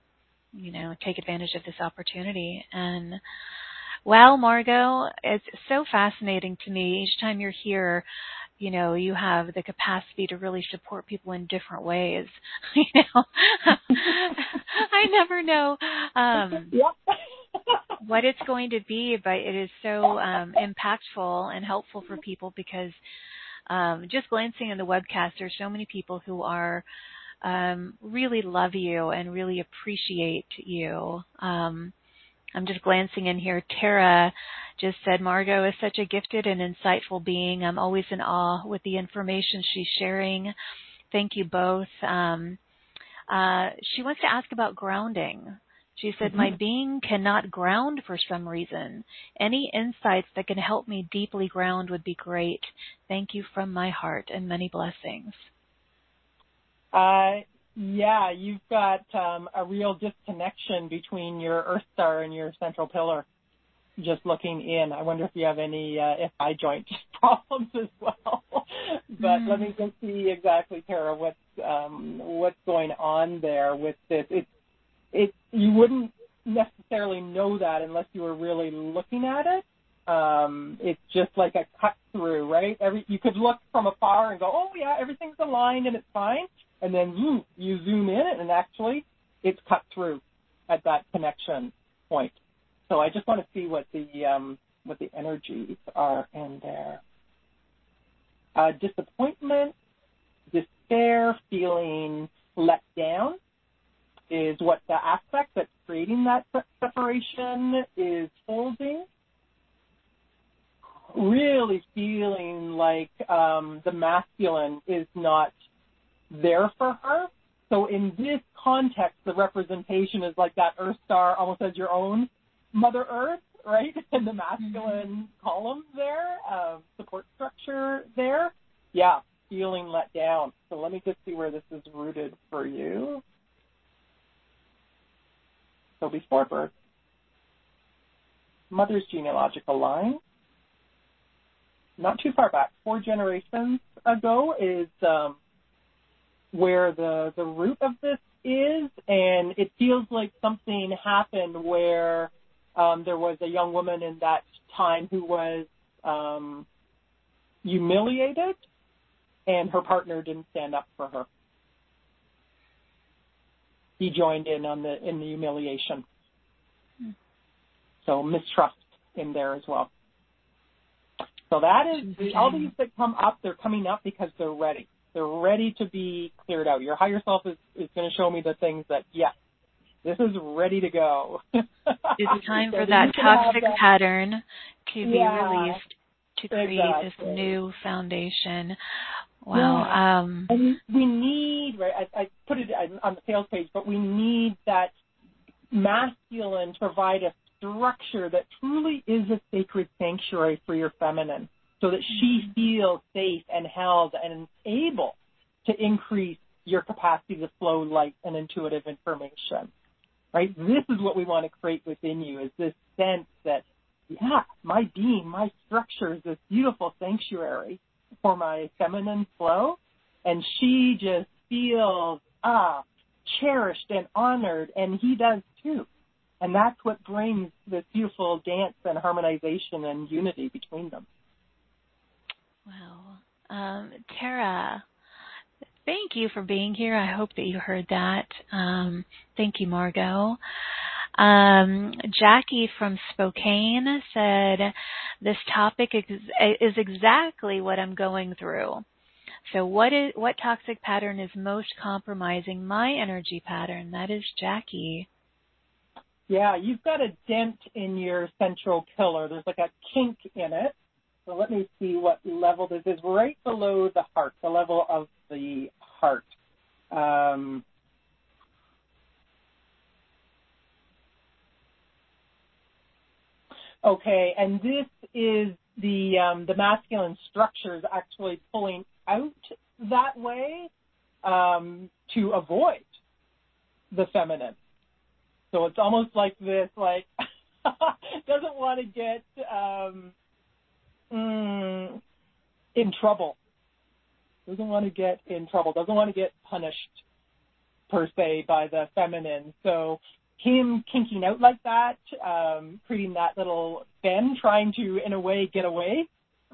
A: you know, take advantage of this opportunity. And well, Margot, it's so fascinating to me each time you're here you know you have the capacity to really support people in different ways [laughs] you know? [laughs] I never know um [laughs] what it's going to be but it is so um impactful and helpful for people because um just glancing in the webcast there's so many people who are um really love you and really appreciate you. Um I'm just glancing in here. Tara just said, Margot is such a gifted and insightful being. I'm always in awe with the information she's sharing. Thank you both. Um, uh, she wants to ask about grounding. She said, mm-hmm. My being cannot ground for some reason. Any insights that can help me deeply ground would be great. Thank you from my heart and many blessings.
B: Uh, yeah, you've got um, a real disconnection between your Earth star and your central pillar. Just looking in, I wonder if you have any uh, SI joint [laughs] problems as well. [laughs] but mm. let me just see exactly, Tara, what's um, what's going on there with this. It's it you wouldn't necessarily know that unless you were really looking at it. Um, it's just like a cut through, right? Every you could look from afar and go, oh yeah, everything's aligned and it's fine and then you you zoom in and actually it's cut through at that connection point. So I just want to see what the um, what the energies are in there. Uh, disappointment, despair, feeling let down is what the aspect that's creating that separation is holding. Really feeling like um, the masculine is not there for her. So in this context, the representation is like that Earth star, almost as your own Mother Earth, right? [laughs] And the masculine mm-hmm. columns there, uh, support structure there. Yeah, feeling let down. So let me just see where this is rooted for you. So before birth, mother's genealogical line, not too far back, four generations ago, is um, where the the root of this is, and it feels like something happened where um, there was a young woman in that time who was um, humiliated, and her partner didn't stand up for her. He joined in on the in the humiliation. Hmm. So mistrust in there as well. So that is all these that come up. They're coming up because they're ready. They're ready to be cleared out. Your higher self is, is going to show me the things that, yes, this is ready to go.
A: it's [laughs] time for that toxic that. pattern to be yeah, released to create exactly. this new foundation. Wow.
B: Yeah. Um, and we need, right, I, I put it on the sales page, but we need that masculine to provide a structure that truly is a sacred sanctuary for your feminine so that she mm-hmm. feels safe and held and able to increase your capacity to flow light and intuitive information. Right? This is what we want to create within you is this sense that, yeah, my being, my structure is this beautiful sanctuary for my feminine flow. And she just feels, ah, cherished and honored, and he does too. And that's what brings this beautiful dance and harmonization and unity between them.
A: Wow. Um, Tara, thank you for being here. I hope that you heard that. Um, thank you, Margot. Um, Jackie from Spokane said, "This topic is, is exactly what I'm going through. So, what is what toxic pattern is most compromising my energy pattern? That is Jackie."
B: Yeah, you've got a dent in your central pillar. There's like a kink in it. So let me see what level this is. Right below the heart, the level of the heart. Um, okay, and this is the um, the masculine structures actually pulling out that way um, to avoid the feminine. So it's almost like this, like [laughs] doesn't want to get um, mm, in trouble. Doesn't want to get in trouble. Doesn't want to get punished per se by the feminine. So him kinking out like that, um, creating that little bend, trying to in a way get away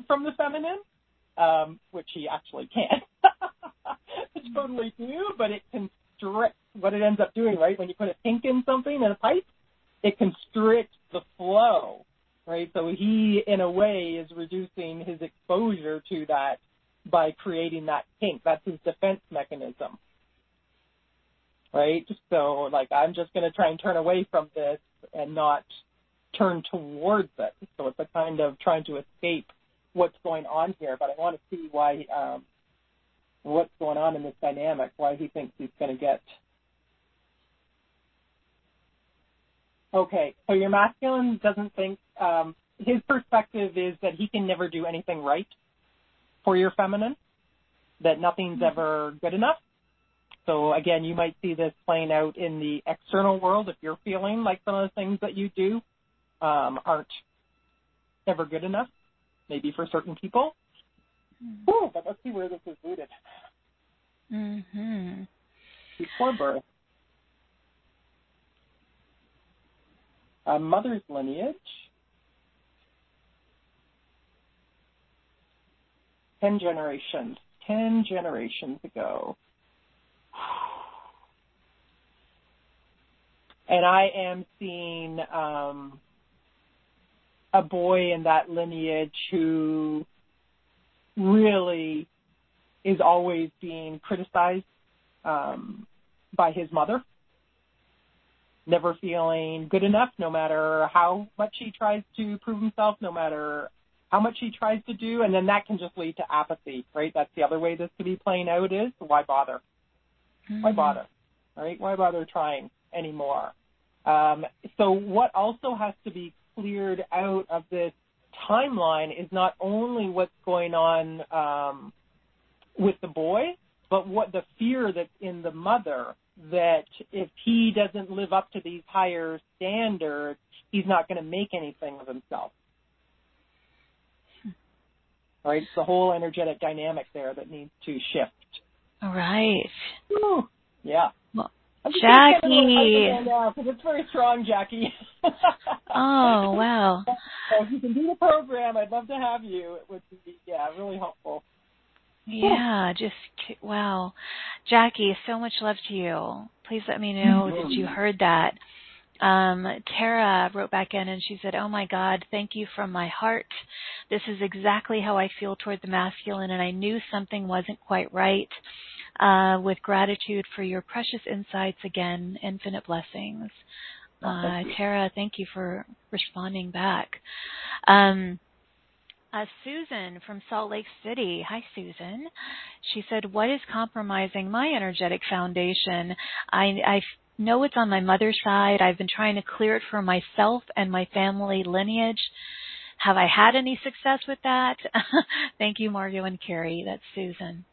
B: from the feminine, um, which he actually can [laughs] totally do, but it constricts what it ends up doing, right? When you put a kink in something in a pipe, it constricts the flow right? So he, in a way, is reducing his exposure to that by creating that kink. That's his defense mechanism, right? So, like, I'm just going to try and turn away from this and not turn towards it. So it's a kind of trying to escape what's going on here. But I want to see why, um, what's going on in this dynamic, why he thinks he's going to get Okay, so your masculine doesn't think um, his perspective is that he can never do anything right for your feminine, that nothing's mm-hmm. ever good enough. So again, you might see this playing out in the external world if you're feeling like some of the things that you do um, aren't ever good enough, maybe for certain people. Mm-hmm. Ooh, but let's see where this is rooted.
A: Mm-hmm.
B: Before birth. A mother's lineage. Ten generations. Ten generations ago. And I am seeing um, a boy in that lineage who really is always being criticized um, by his mother, never feeling good enough, no matter how much he tries to prove himself, no matter how much he tries to do, and then that can just lead to apathy, right? That's the other way this could be playing out is why bother? Mm-hmm. Why bother? Right? Why bother trying anymore? Um, so what also has to be cleared out of this timeline is not only what's going on um, with the boy, but what the fear that's in the mother that if he doesn't live up to these higher standards, he's not going to make anything of himself. Right? It's the whole energetic dynamic there that needs to shift.
A: All right.
B: Whew. Yeah.
A: Well, Jackie.
B: Because it's very strong, Jackie. [laughs]
A: oh wow.
B: So if you can do the program, I'd love to have you. It would be yeah, really helpful.
A: Yeah, just wow. Jackie, so much love to you. Please let me know that you heard that. Um, Tara wrote back in and she said, Oh my God, thank you from my heart. This is exactly how I feel toward the masculine, and I knew something wasn't quite right. Uh, with gratitude for your precious insights again, infinite blessings. Uh, Tara, thank you for responding back. Um, uh, Susan from Salt Lake City. Hi, Susan. She said, What is compromising my energetic foundation? I, I know it's on my mother's side. I've been trying to clear it for myself and my family lineage. Have I had any success with that? [laughs] Thank you, Margot and Carrie. That's Susan.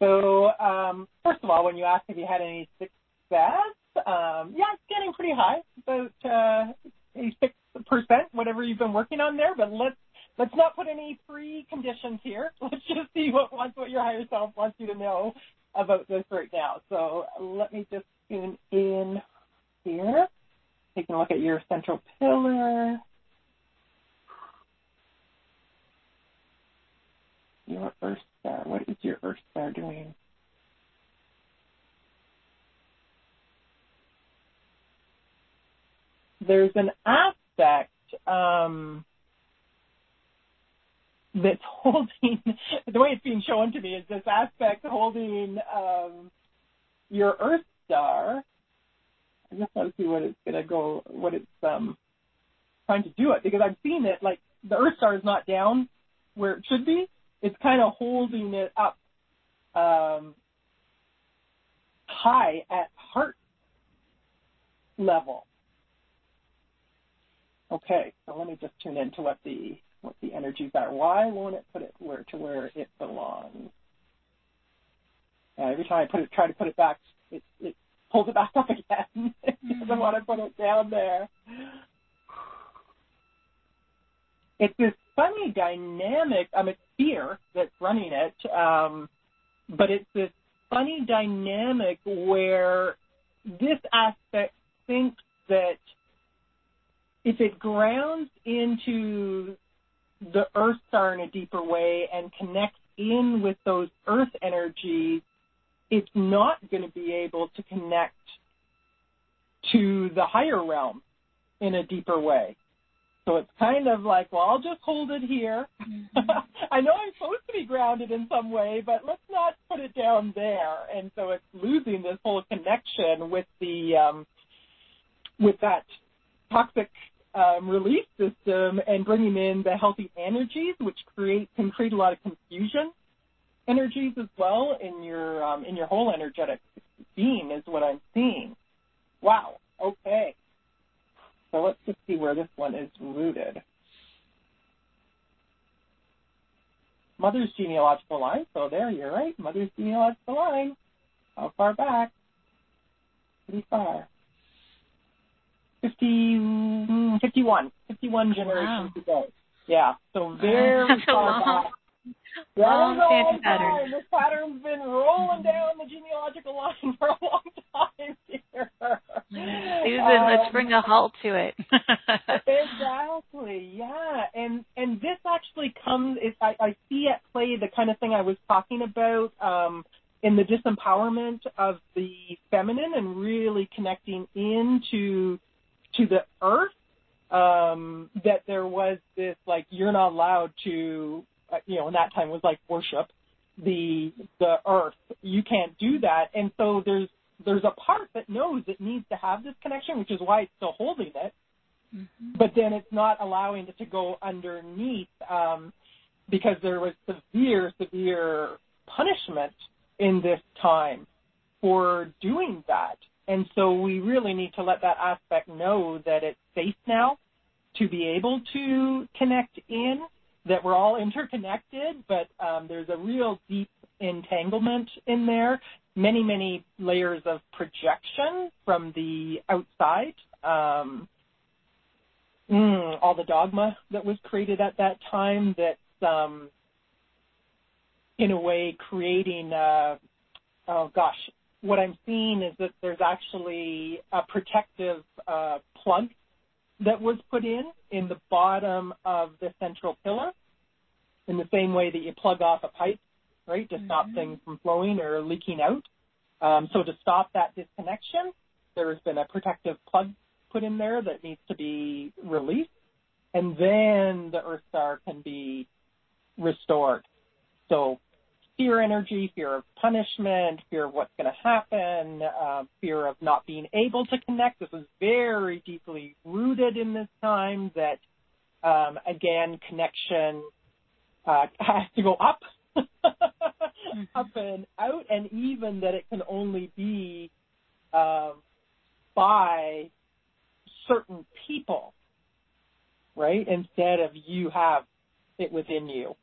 B: So, um, first of all, when you ask if you had any success, um, yeah, it's getting pretty high, about uh, 86%, whatever you've been working on there. But let's let's not put any preconditions here. [laughs] Let's just see what wants what your higher self wants you to know about this right now. So let me just tune in here. Taking a look at your central pillar. Your Earth Star. What is your Earth Star doing? There's an aspect um, that's [laughs] holding the way it's being shown to me is this aspect holding um, your Earth star. I just want to see what it's gonna go, what it's um, trying to do it because I'm seeing it like the Earth star is not down where it should be. It's kind of holding it up um, high at heart level. Okay, so let me just tune into what the what the energies are. Why won't it put it where to where it belongs? Every time I put it, try to put it back, it, it pulls it back up again [laughs] because mm-hmm. I want to put it down there. It's this funny dynamic. I mean, fear that's running it, um, but it's this funny dynamic where this aspect thinks that if it grounds into the earth star in a deeper way and connects in with those earth energies, it's not going to be able to connect to the higher realm in a deeper way. So it's kind of like, well, I'll just hold it here. Mm-hmm. [laughs] I know I'm supposed to be grounded in some way, but let's not put it down there. And so it's losing this whole connection with the um, with that toxic um, release system and bringing in the healthy energies, which create can create a lot of confusion energies as well in your um, in your whole energetic being is what I'm seeing. Wow. Okay. So let's just see where this one is rooted. Mother's genealogical line. So there, you're right. Mother's genealogical line. How far back? Pretty far. 50, mm, 51. 51 generations wow. ago. Yeah. So very [laughs]
A: That's
B: far back. [laughs]
A: That long, long
B: pattern. This pattern's been rolling down the genealogical line [laughs] for a long time here.
A: Susan, um, let's bring a halt to it.
B: exactly. Yeah. And and this actually comes is I, I see at play the kind of thing I was talking about um in the disempowerment of the feminine and really connecting into to the earth um that there was this like you're not allowed to uh, you know, in that time was like worship the the earth. You can't do that, and so there's there's a part that knows it needs to have this connection, which is why it's still holding it. Mm-hmm. But then it's not allowing it to go underneath um, because there was severe, severe punishment in this time for doing that. And so we really need to let that aspect know that it's safe now to be able to connect in that we're all interconnected, but um, there's a real deep entanglement in there. Many, many layers of projection from the outside. Um, mm, all the dogma that was created at that time that's, um, in a way, creating, uh, oh gosh, what I'm seeing is that there's actually a protective uh, plug that was put in in the bottom of the central pillar in the same way that you plug off a pipe, right, to mm-hmm. stop things from flowing or leaking out. Um, so to stop that disconnection, there has been a protective plug put in there that needs to be released, and then the Earth Star can be restored. So fear energy, fear of punishment, fear of what's going to happen, uh, fear of not being able to connect. This is very deeply rooted in this time that, um, again, connection uh, [laughs] has to go up, mm-hmm. up and out, and even that it can only be um, by certain people, right? Instead of you have it within you.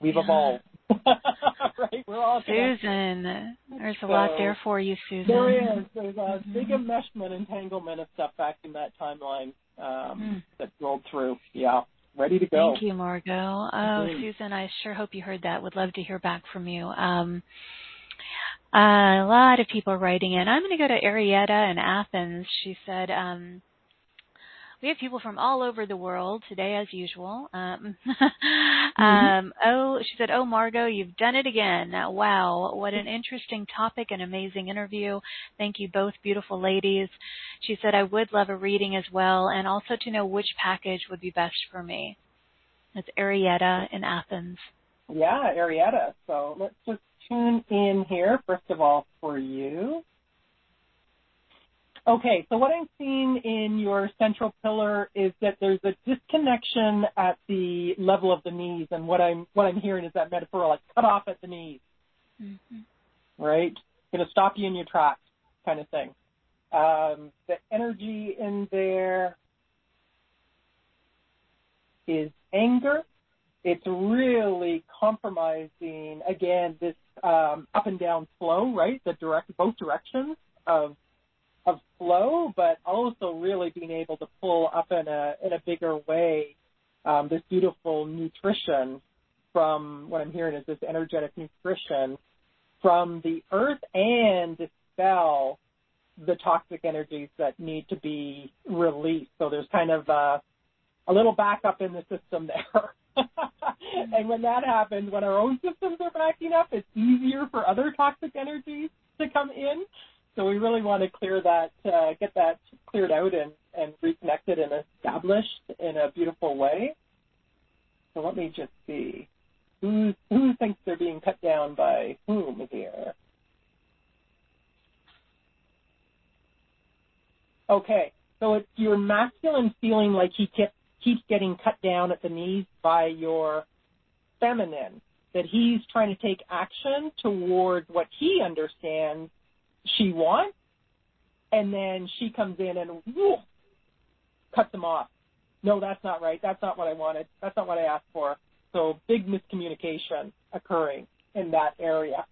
B: We've yeah. evolved. [laughs] right? We're all
A: Susan, there's a so, lot there for you, Susan.
B: There is. There's a mm-hmm. big enmeshment, entanglement of stuff back in that timeline um, mm. that rolled through. Yeah, ready to
A: go. Thank you, Margot. Oh, mm-hmm. Susan, I sure hope you heard that. Would love to hear back from you. Um, a lot of people writing in. I'm going to go to Arietta in Athens. She said, um, we have people from all over the world today, as usual. Um, [laughs] mm-hmm. um, oh, she said, "Oh, Margot, you've done it again! Wow, what an interesting topic and amazing interview. Thank you, both beautiful ladies." She said, "I would love a reading as well, and also to know which package would be best for me." It's Arietta in Athens.
B: Yeah, Arietta. So let's just tune in here first of all for you. Okay, so what I'm seeing in your central pillar is that there's a disconnection at the level of the knees, and what I'm what I'm hearing is that metaphor, like cut off at the knees, mm-hmm. right? Going to stop you in your tracks, kind of thing. Um, the energy in there is anger. It's really compromising again this um, up and down flow, right? The direct both directions of of flow, but also really being able to pull up in a in a bigger way um, this beautiful nutrition from what I'm hearing is this energetic nutrition from the earth and dispel the toxic energies that need to be released. So there's kind of a, a little backup in the system there. [laughs] and when that happens, when our own systems are backing up, it's easier for other toxic energies to come in. So we really want to clear that, uh, get that cleared out and, reconnected and established in a beautiful way. So let me just see. Who, who thinks they're being cut down by whom here? Okay, so it's your masculine feeling like he keeps getting cut down at the knees by your feminine, that he's trying to take action towards what he understands she wants, and then she comes in and whoo, cut them off. No, that's not right. That's not what I wanted. That's not what I asked for. So big miscommunication occurring in that area.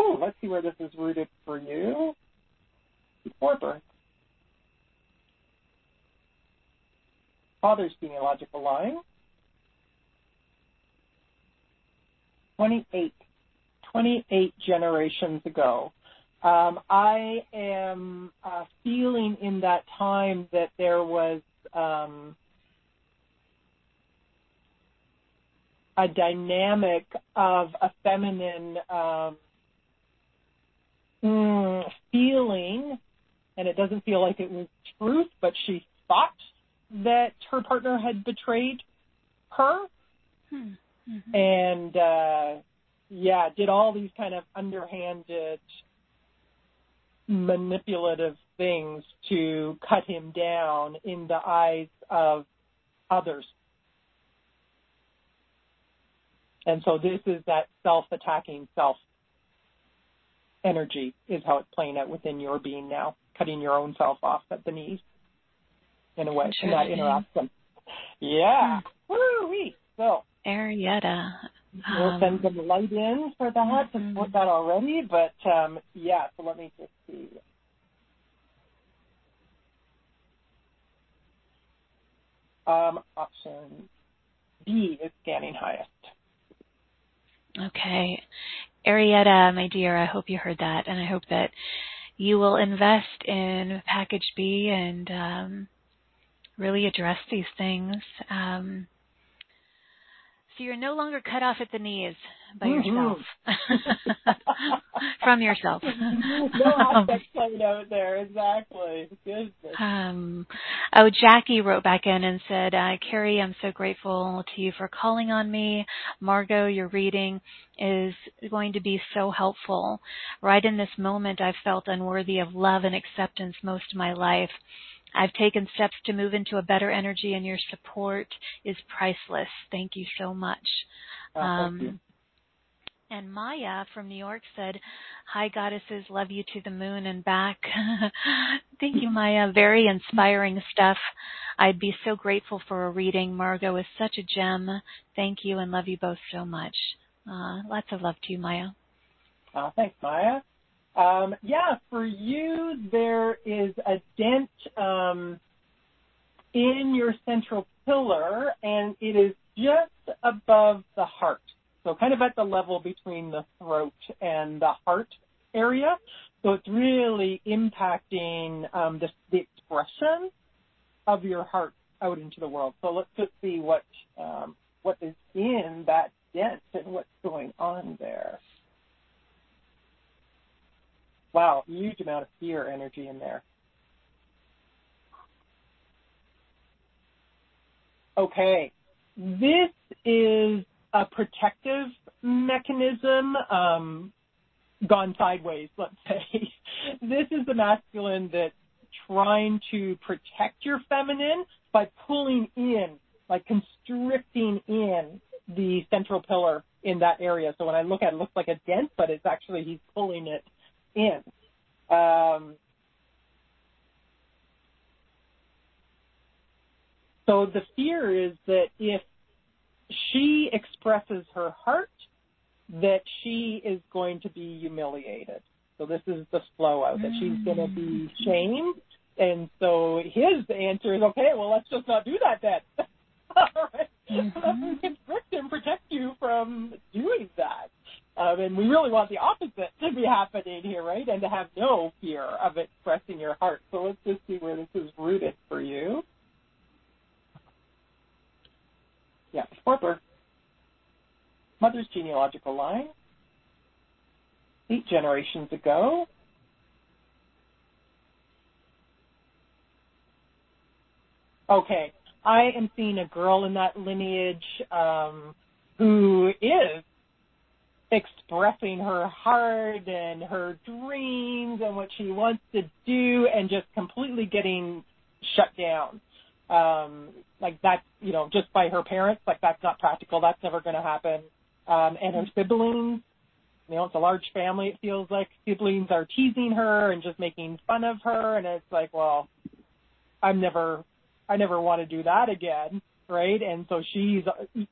B: Ooh, let's see where this is rooted for you. Before birth. Father's genealogical line. 28. 28 generations ago. Um, I am uh, feeling in that time that there was um, a dynamic of a feminine um, mm, feeling, and it doesn't feel like it was truth, but she thought that her partner had betrayed her.
A: Hmm. Mm-hmm.
B: And uh, yeah, did all these kind of underhanded, manipulative things to cut him down in the eyes of others. And so this is that self-attacking self energy is how it's playing out within your being now, cutting your own self off at the knees in a way, in that interaction. Yeah. Hmm. Woo-wee. So.
A: Arietta.
B: We'll send some light in for that mm-hmm. to support that already, but um, yeah, so let me just see. Um, option B is scanning highest.
A: Okay. Arietta, my dear, I hope you heard that, and I hope that you will invest in package B and um, really address these things. Um, so you're no longer cut off at the knees by mm-hmm. yourself [laughs] from yourself. [laughs]
B: no aspect [laughs] played out there, exactly. Goodness.
A: Um, oh, Jackie wrote back in and said, uh, Carrie, I'm so grateful to you for calling on me. Margot, your reading is going to be so helpful. Right in this moment, I've felt unworthy of love and acceptance most of my life. I've taken steps to move into a better energy, and your support is priceless. Thank you so much.
B: Oh, um, you.
A: And Maya from New York said, Hi, goddesses, love you to the moon and back. [laughs] Thank you, Maya. Very inspiring stuff. I'd be so grateful for a reading. Margot is such a gem. Thank you and love you both so much. Uh, lots of love to you, Maya.
B: Uh, thanks, Maya. Um, yeah, for you, there is a dent um, in your central pillar, and it is just above the heart. So, kind of at the level between the throat and the heart area. So, it's really impacting um, the, the expression of your heart out into the world. So, let's just see what um, what is in that dent and what's going on there wow, huge amount of fear energy in there. Okay, this is a protective mechanism um, gone sideways, let's [laughs] say. this is the masculine that's trying to protect your feminine by pulling in, like constricting in the central pillar in that area. So when I look at it, it looks like a dent, but it's actually he's pulling it in. Um, so the fear is that if she expresses her heart, that she is going to be humiliated. So this is the flow out that she's going to be mm. shamed. And so his answer is, okay, well, let's just not do that then. [laughs] All right. Mm-hmm. constrict and protect you from doing that. Um, and we really want the opposite to be happening here, right? And to have no fear of expressing your heart. So let's just see where this is rooted for you. Yeah, Scorper. Mother's genealogical line. Eight generations ago. Okay, I am seeing a girl in that lineage um, who is expressing her heart and her dreams and what she wants to do and just completely getting shut down. Um, like that's, you know, just by her parents, like that's not practical. That's never going to happen. Um, and her siblings, you know, it's a large family. It feels like siblings are teasing her and just making fun of her. And it's like, well, I'm never I never want to do that again, right? And so she's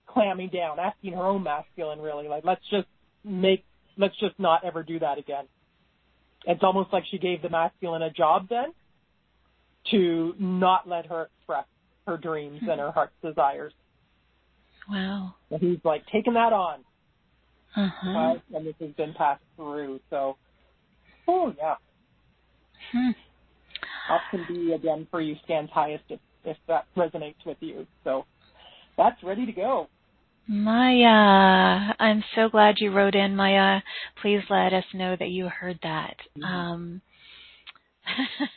B: clamming down, asking her own masculine, really, like let's just make, let's just not ever do that again. It's almost like she gave the masculine a job then to not let her express her dreams and her heart's desires.
A: Wow.
B: And he's like taking that on.
A: Uh-huh.
B: Uh, and this has been passed through. So, oh yeah.
A: Hmm.
B: Up can be again for you stands highest if, if that resonates with you. So that's ready to go.
A: Maya, I'm so glad you wrote in, Maya. Please let us know that you heard that.
B: Mhm.
A: Um, [laughs]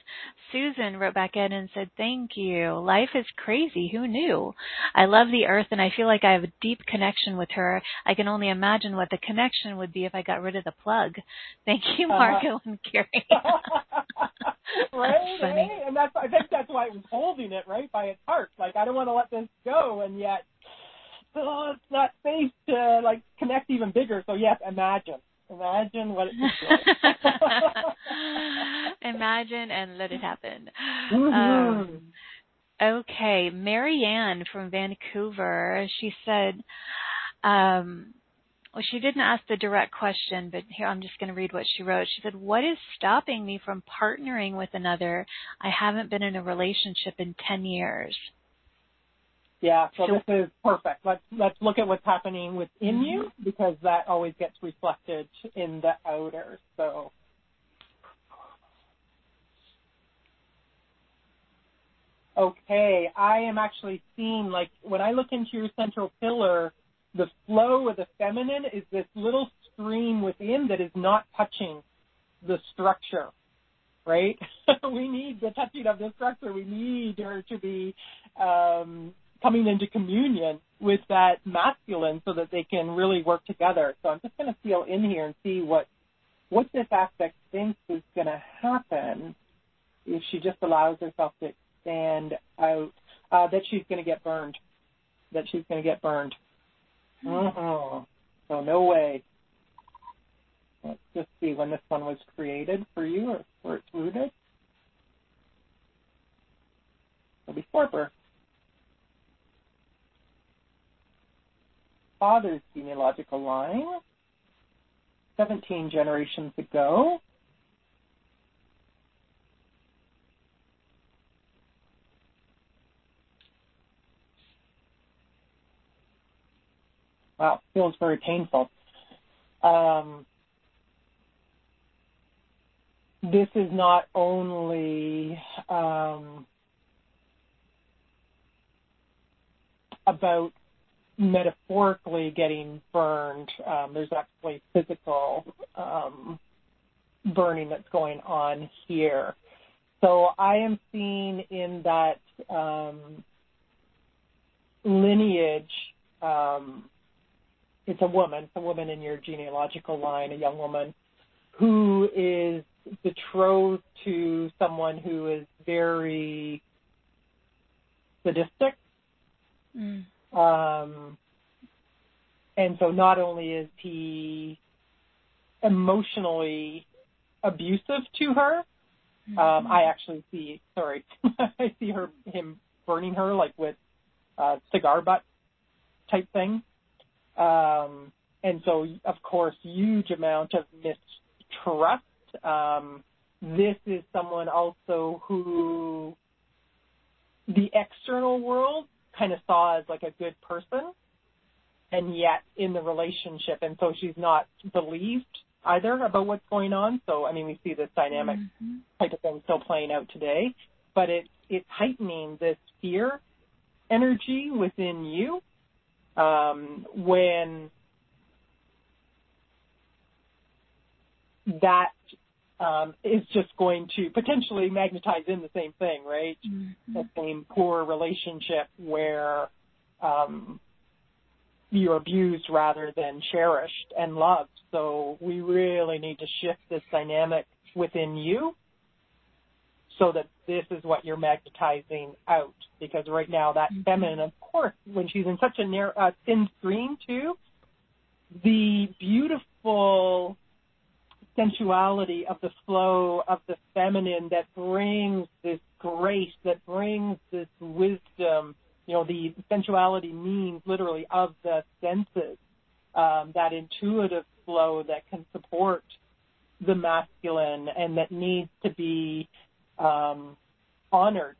A: Susan wrote back in and said, Thank you. Life is crazy. Who knew? I love the earth and I feel like I have a deep connection with her. I can only imagine what the connection would be if I got rid of the plug. Thank you,
B: Uh-huh.
A: Margot and Carrie. [laughs] [laughs]
B: right?
A: Funny.
B: eh? And that's I think that's why it was holding it right by its heart. Like I don't want to let this go, and yet oh, it's not safe to like connect even bigger. So yes, imagine, imagine what it do. [laughs]
A: Imagine and let it happen.
B: Mhm.
A: Um, okay, Marianne from Vancouver. She said, um, well, she didn't ask the direct question, but here I'm just going to read what she wrote. She said, "What is stopping me from partnering with another? I haven't been in a relationship in 10 years."
B: Yeah, so this is perfect. Let's let's look at what's happening within you because that always gets reflected in the outer. So Okay, I am actually seeing like when I look into your central pillar, the flow of the feminine is this little stream within that is not touching the structure, right? [laughs] we need the touching of the structure. We need her to be um, coming into communion with that masculine so that they can really work together. So I'm just going to feel in here and see what what this aspect thinks is going to happen if she just allows herself to stand out. Uh, that she's going to get burned. That she's going to get burned. uh So no way. Let's just see when this one was created for you or where it's rooted. So before birth. Father's genealogical line, 17 generations ago. Wow, feels very painful. Um, this is not only um, about metaphorically getting burned. Um, there's actually physical um, burning that's going on here. So I am seeing in that um, lineage, um, it's a woman, it's a woman in your genealogical line, a young woman who is betrothed to someone who is very sadistic.
A: Mm.
B: Um, and so not only is he emotionally abusive to her, um, I actually see, sorry, [laughs] I see her, him burning her like with uh, cigar butt type thing. Um, and so, of course, huge amount of mistrust. Um, this is someone also who the external world kind of saw as like a good person, and yet in the relationship, and so she's not believed either about what's going on. So, I mean, we see this dynamic
A: Mhm.
B: type of thing still playing out today, but it it's heightening this fear energy within you um, when that um, is just going to potentially magnetize in the same thing, right?
A: Mhm.
B: the same poor relationship where um, you're abused rather than cherished and loved. So we really need to shift this dynamic within you so that this is what you're magnetizing out. Because right now that
A: Mhm.
B: feminine, of course, when she's in such a narrow, uh, thin stream too, the beautiful sensuality of the flow of the feminine that brings this grace that brings this wisdom, you know, the sensuality means literally of the senses, um, that intuitive flow that can support the masculine and that needs to be um, honored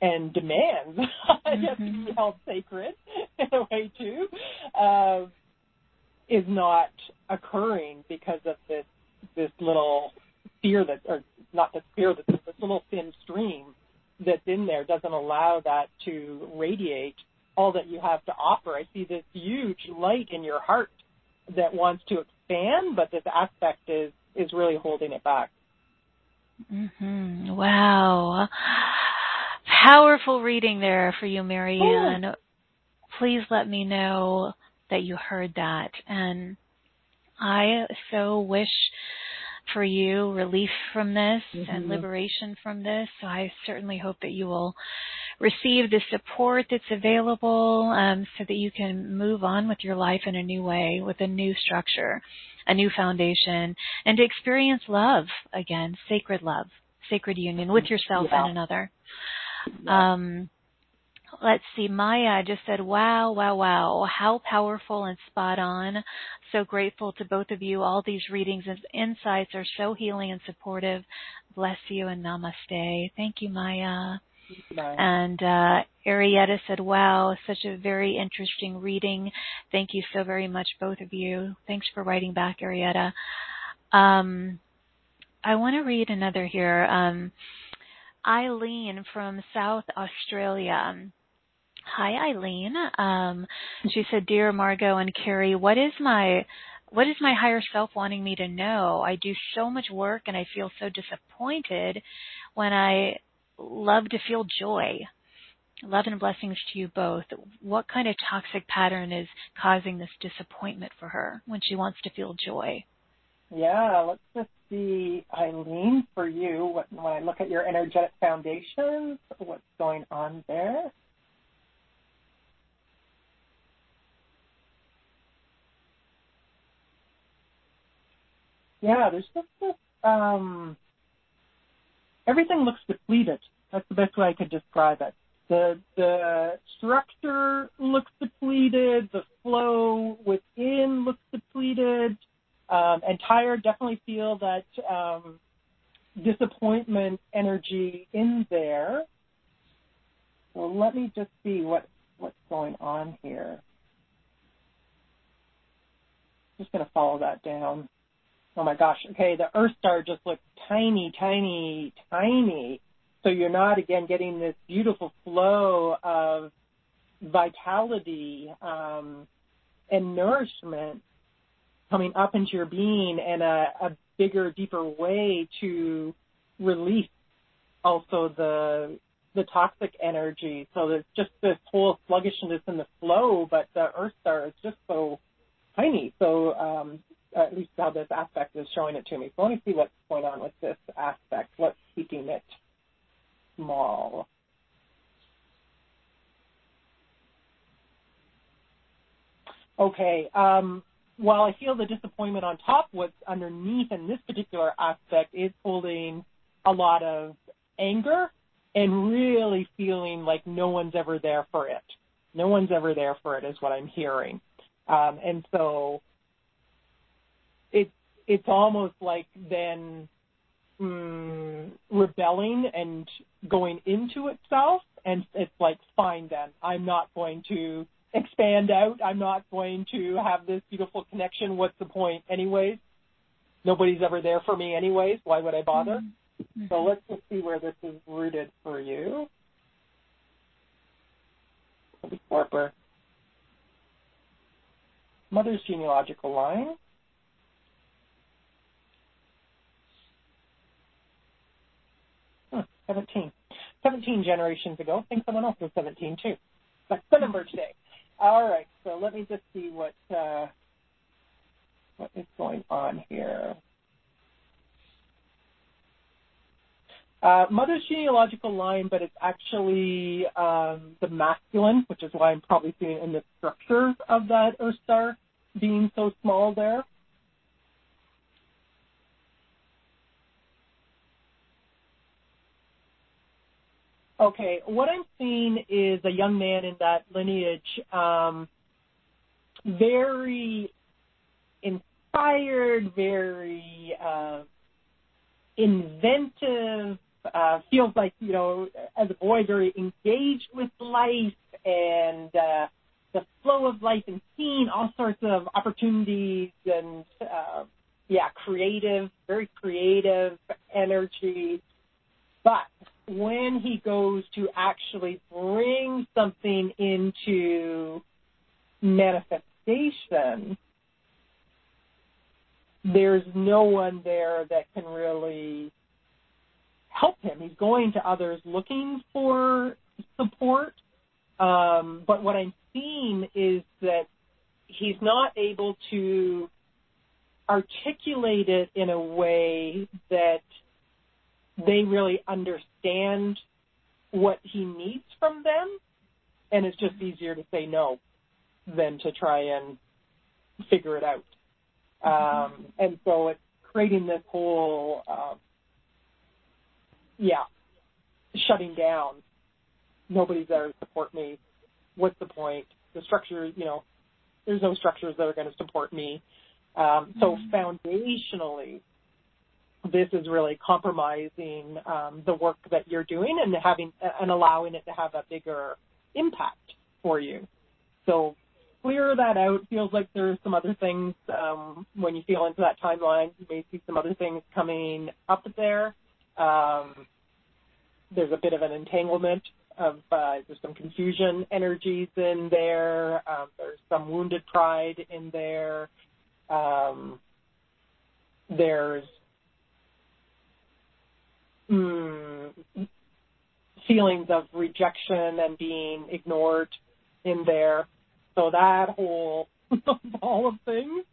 B: and demands [laughs] mm-hmm. to be held sacred in a way too, uh, is not occurring because of this this little fear that, or not the fear that this little thin stream that's in there doesn't allow that to radiate all that you have to offer. I see this huge light in your heart that wants to expand, but this aspect is is really holding it back.
A: Mm-hmm. Wow. Powerful reading there for you, Marianne. Oh. Please let me know that you heard that. And I so wish for you relief from this mm-hmm. and liberation from this. So I certainly hope that you will receive the support that's available um, so that you can move on with your life in a new way, with a new structure, a new foundation, and to experience love again, sacred love, sacred union with yourself yeah. and another. Yeah. Um, let's see, Maya just said, wow, wow, wow, how powerful and spot on. So grateful to both of you. All these readings and insights are so healing and supportive. Bless you and namaste. Thank you, Maya. Bye. And uh, Arietta said, wow, such a very interesting reading. Thank you so very much, both of you. Thanks for writing back, Arietta. Um, I want to read another here. Um, Eileen from South Australia. Hi, Eileen. Um, she said, "Dear Margot and Carrie, what is my what is my higher self wanting me to know? I do so much work and I feel so disappointed when I love to feel joy. Love and blessings to you both. What kind of toxic pattern is causing this disappointment for her when she wants to feel joy?"
B: Yeah, let's just see, Eileen, for you. When I look at your energetic foundations, what's going on there? Yeah, there's just this. Um, everything looks depleted. That's the best way I could describe it. The the structure looks depleted. The flow within looks depleted. Um, and tired. Definitely feel that um, disappointment energy in there. So let me just see what what's going on here. Just going to follow that down oh my gosh, okay, the Earth star just looks tiny, tiny, tiny. So you're not again getting this beautiful flow of vitality um, and nourishment coming up into your being and a, a bigger, deeper way to release also the the toxic energy. So there's just this whole sluggishness in the flow, but the Earth star is just so tiny. So um, at least how this aspect is showing it to me. So let me see what's going on with this aspect. What's keeping it small? Okay. Um, while I feel the disappointment on top, what's underneath in this particular aspect is holding a lot of anger and really feeling like no one's ever there for it. No one's ever there for it is what I'm hearing. Um, and so it's almost like then mm, rebelling and going into itself, and it's like, fine then, I'm not going to expand out. I'm not going to have this beautiful connection. What's the point, anyways? Nobody's ever there for me, anyways. Why would I bother? Mm-hmm. So let's just see where this is rooted for you. Harper. Mother's genealogical line. 17. 17 generations ago. I think someone else was 17 too. That's the number today. All right, so let me just see what uh, what is going on here. Uh, mother's genealogical line, but it's actually um, the masculine, which is why I'm probably seeing in the structure of that Earth star being so small there. Okay, what I'm seeing is a young man in that lineage, um, very inspired, very uh, inventive. Uh, feels like you know, as a boy, very engaged with life and uh, the flow of life, and seeing all sorts of opportunities and uh, yeah, creative, very creative energy. But when he goes to actually bring something into manifestation, there's no one there that can really help him. He's going to others looking for support. Um, but what I'm seeing is that he's not able to articulate it in a way that they really understand what he needs from them. And it's just easier to say no than to try and figure it out. Um, and so it's creating this whole, um, yeah, shutting down. Nobody's there to support me. What's the point? The structure, you know, there's no structures that are going to support me. Um, so mm-hmm. foundationally, this is really compromising um, the work that you're doing and having and allowing it to have a bigger impact for you. So clear that out. Feels like there's some other things um, when you feel into that timeline. You may see some other things coming up there. Um, there's a bit of an entanglement of uh, there's some confusion energies in there. Um, there's some wounded pride in there. Um, there's mm, feelings of rejection and being ignored in there. So that whole [laughs] ball of things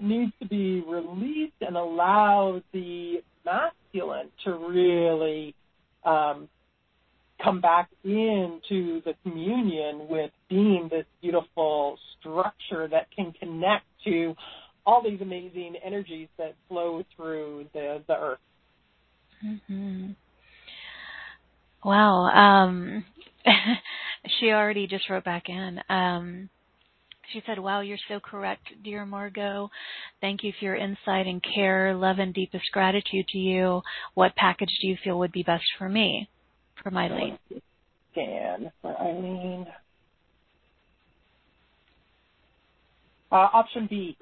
B: needs to be released and allow the masculine to really um, come back into the communion with being this beautiful structure that can connect to all these amazing energies that flow through the, the earth.
A: Mm-hmm. Wow. Um, [laughs] she already just wrote back in. Um, she said, Wow, you're so correct, dear Margot. Thank you for your insight and care. Love and deepest gratitude to you. What package do you feel would be best for me, for Eileen?
B: Scan for Eileen. Uh, option B,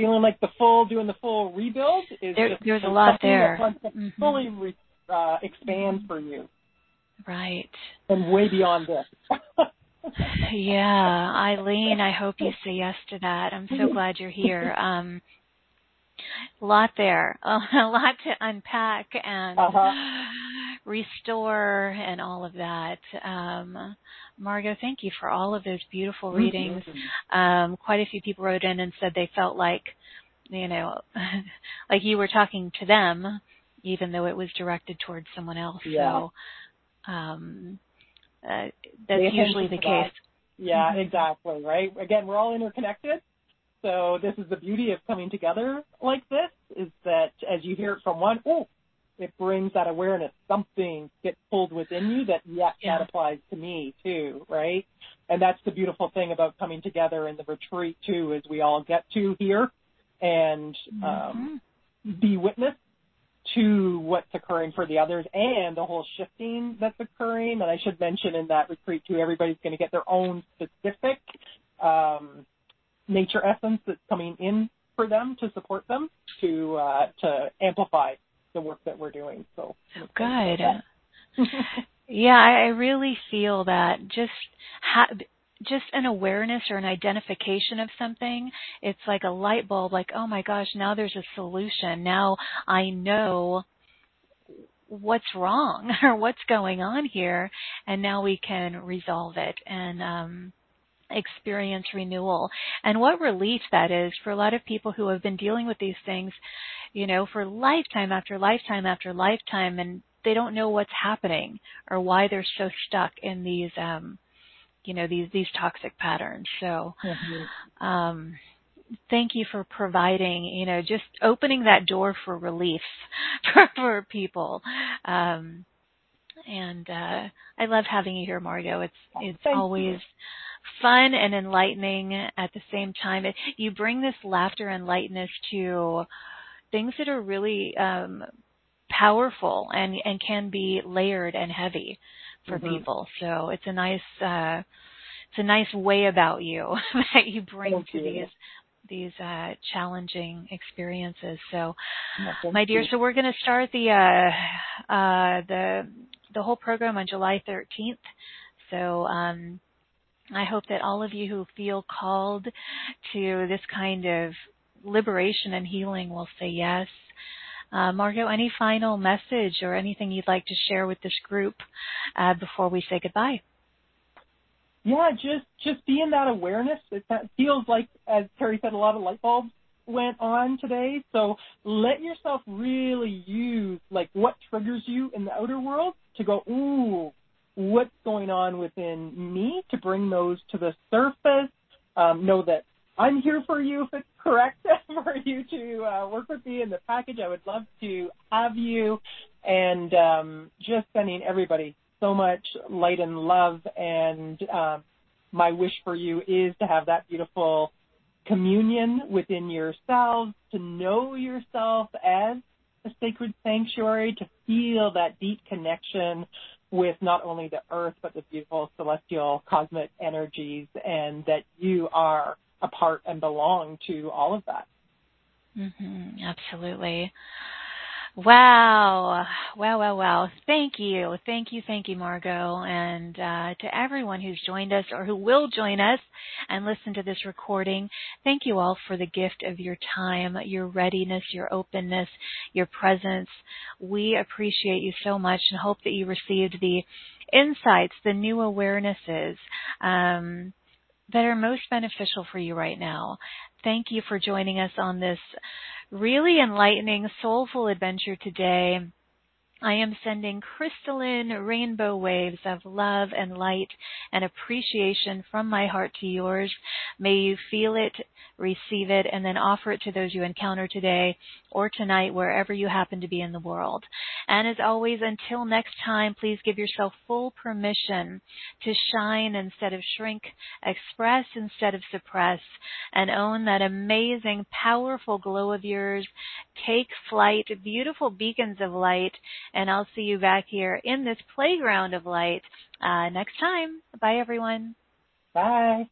B: feeling like the full, doing the full rebuild is
A: there, there's a lot there.
B: mm-hmm. fully re, uh, expand for you.
A: Right.
B: And way beyond this. [laughs]
A: yeah, [laughs] Eileen, I hope you say yes to that. I'm so glad you're here. [laughs] Um, a lot there, [laughs] a lot to unpack and uh-huh. [gasps] restore and all of that. Um, Margot, thank you for all of those beautiful readings. Um, quite a few people wrote in and said they felt like, you know, [laughs] like you were talking to them, even though it was directed towards someone else.
B: Yeah.
A: So, um, uh, that's usually the case.
B: Yeah, mm-hmm. exactly. Right. Again, we're all interconnected. So this is the beauty of coming together like this is that as you hear it from one, oh, it brings that awareness. Something gets pulled within you that yes, yeah. that applies to me too, right? And that's the beautiful thing about coming together in the retreat too, is we all get to hear and um, mm-hmm. be witness to what's occurring for the others and the whole shifting that's occurring. And I should mention in that retreat too, everybody's going to get their own specific um, nature essence that's coming in for them to support them to uh, to amplify the work that we're doing. So
A: good. [laughs] yeah, I really feel that just ha- just an awareness or an identification of something, it's like a light bulb, like, oh my gosh, now there's a solution. Now I know what's wrong [laughs] or what's going on here, and now we can resolve it and um, experience renewal. And what relief that is for a lot of people who have been dealing with these things, you know, for lifetime after lifetime after lifetime, and they don't know what's happening or why they're so stuck in these um, you know these these toxic patterns so mm-hmm. um thank you for providing you know just opening that door for relief [laughs] for, for people um And uh, I love having you here, Margot. It's it's
B: Thank
A: always
B: you.
A: Fun and enlightening at the same time. It, you bring this laughter and lightness to things that are really um, powerful and and can be layered and heavy for
B: Mhm.
A: people. So it's a nice uh, it's a nice way about you [laughs] that you bring
B: Thank
A: to
B: you.
A: these these uh, challenging experiences. So,
B: thank
A: my dear,
B: you.
A: so we're going to start the uh, uh, the the whole program on July 13th. So. Um, I hope that all of you who feel called to this kind of liberation and healing will say yes. Uh, Margot, any final message or anything you'd like to share with this group uh, before we say goodbye?
B: Yeah, just just be in that awareness. It feels like, as Terry said, a lot of light bulbs went on today. So let yourself really use like what triggers you in the outer world to go, ooh, what's going on within me to bring those to the surface. Um, know that I'm here for you if it's correct [laughs] for you to uh, work with me in the package. I would love to have you and um, just sending everybody so much light and love. And um, my wish for you is to have that beautiful communion within yourselves, to know yourself as a sacred sanctuary, to feel that deep connection with not only the earth, but the beautiful celestial cosmic energies, and that you are a part and belong to all of that.
A: Mm-hmm, absolutely. Wow. Wow, wow, wow. Thank you. Thank you, thank you, Margot. And uh, to everyone who's joined us or who will join us and listen to this recording, thank you all for the gift of your time, your readiness, your openness, your presence. We appreciate you so much and hope that you received the insights, the new awarenesses. Um, that are most beneficial for you right now. Thank you for joining us on this really enlightening, soulful adventure today. I am sending crystalline rainbow waves of love and light and appreciation from my heart to yours. May you feel it, receive it, and then offer it to those you encounter today or tonight, wherever you happen to be in the world. And as always, until next time, please give yourself full permission to shine instead of shrink, express instead of suppress, and own that amazing, powerful glow of yours. Take flight, beautiful beacons of light, and I'll see you back here in this playground of light uh, next time. Bye, everyone.
B: Bye.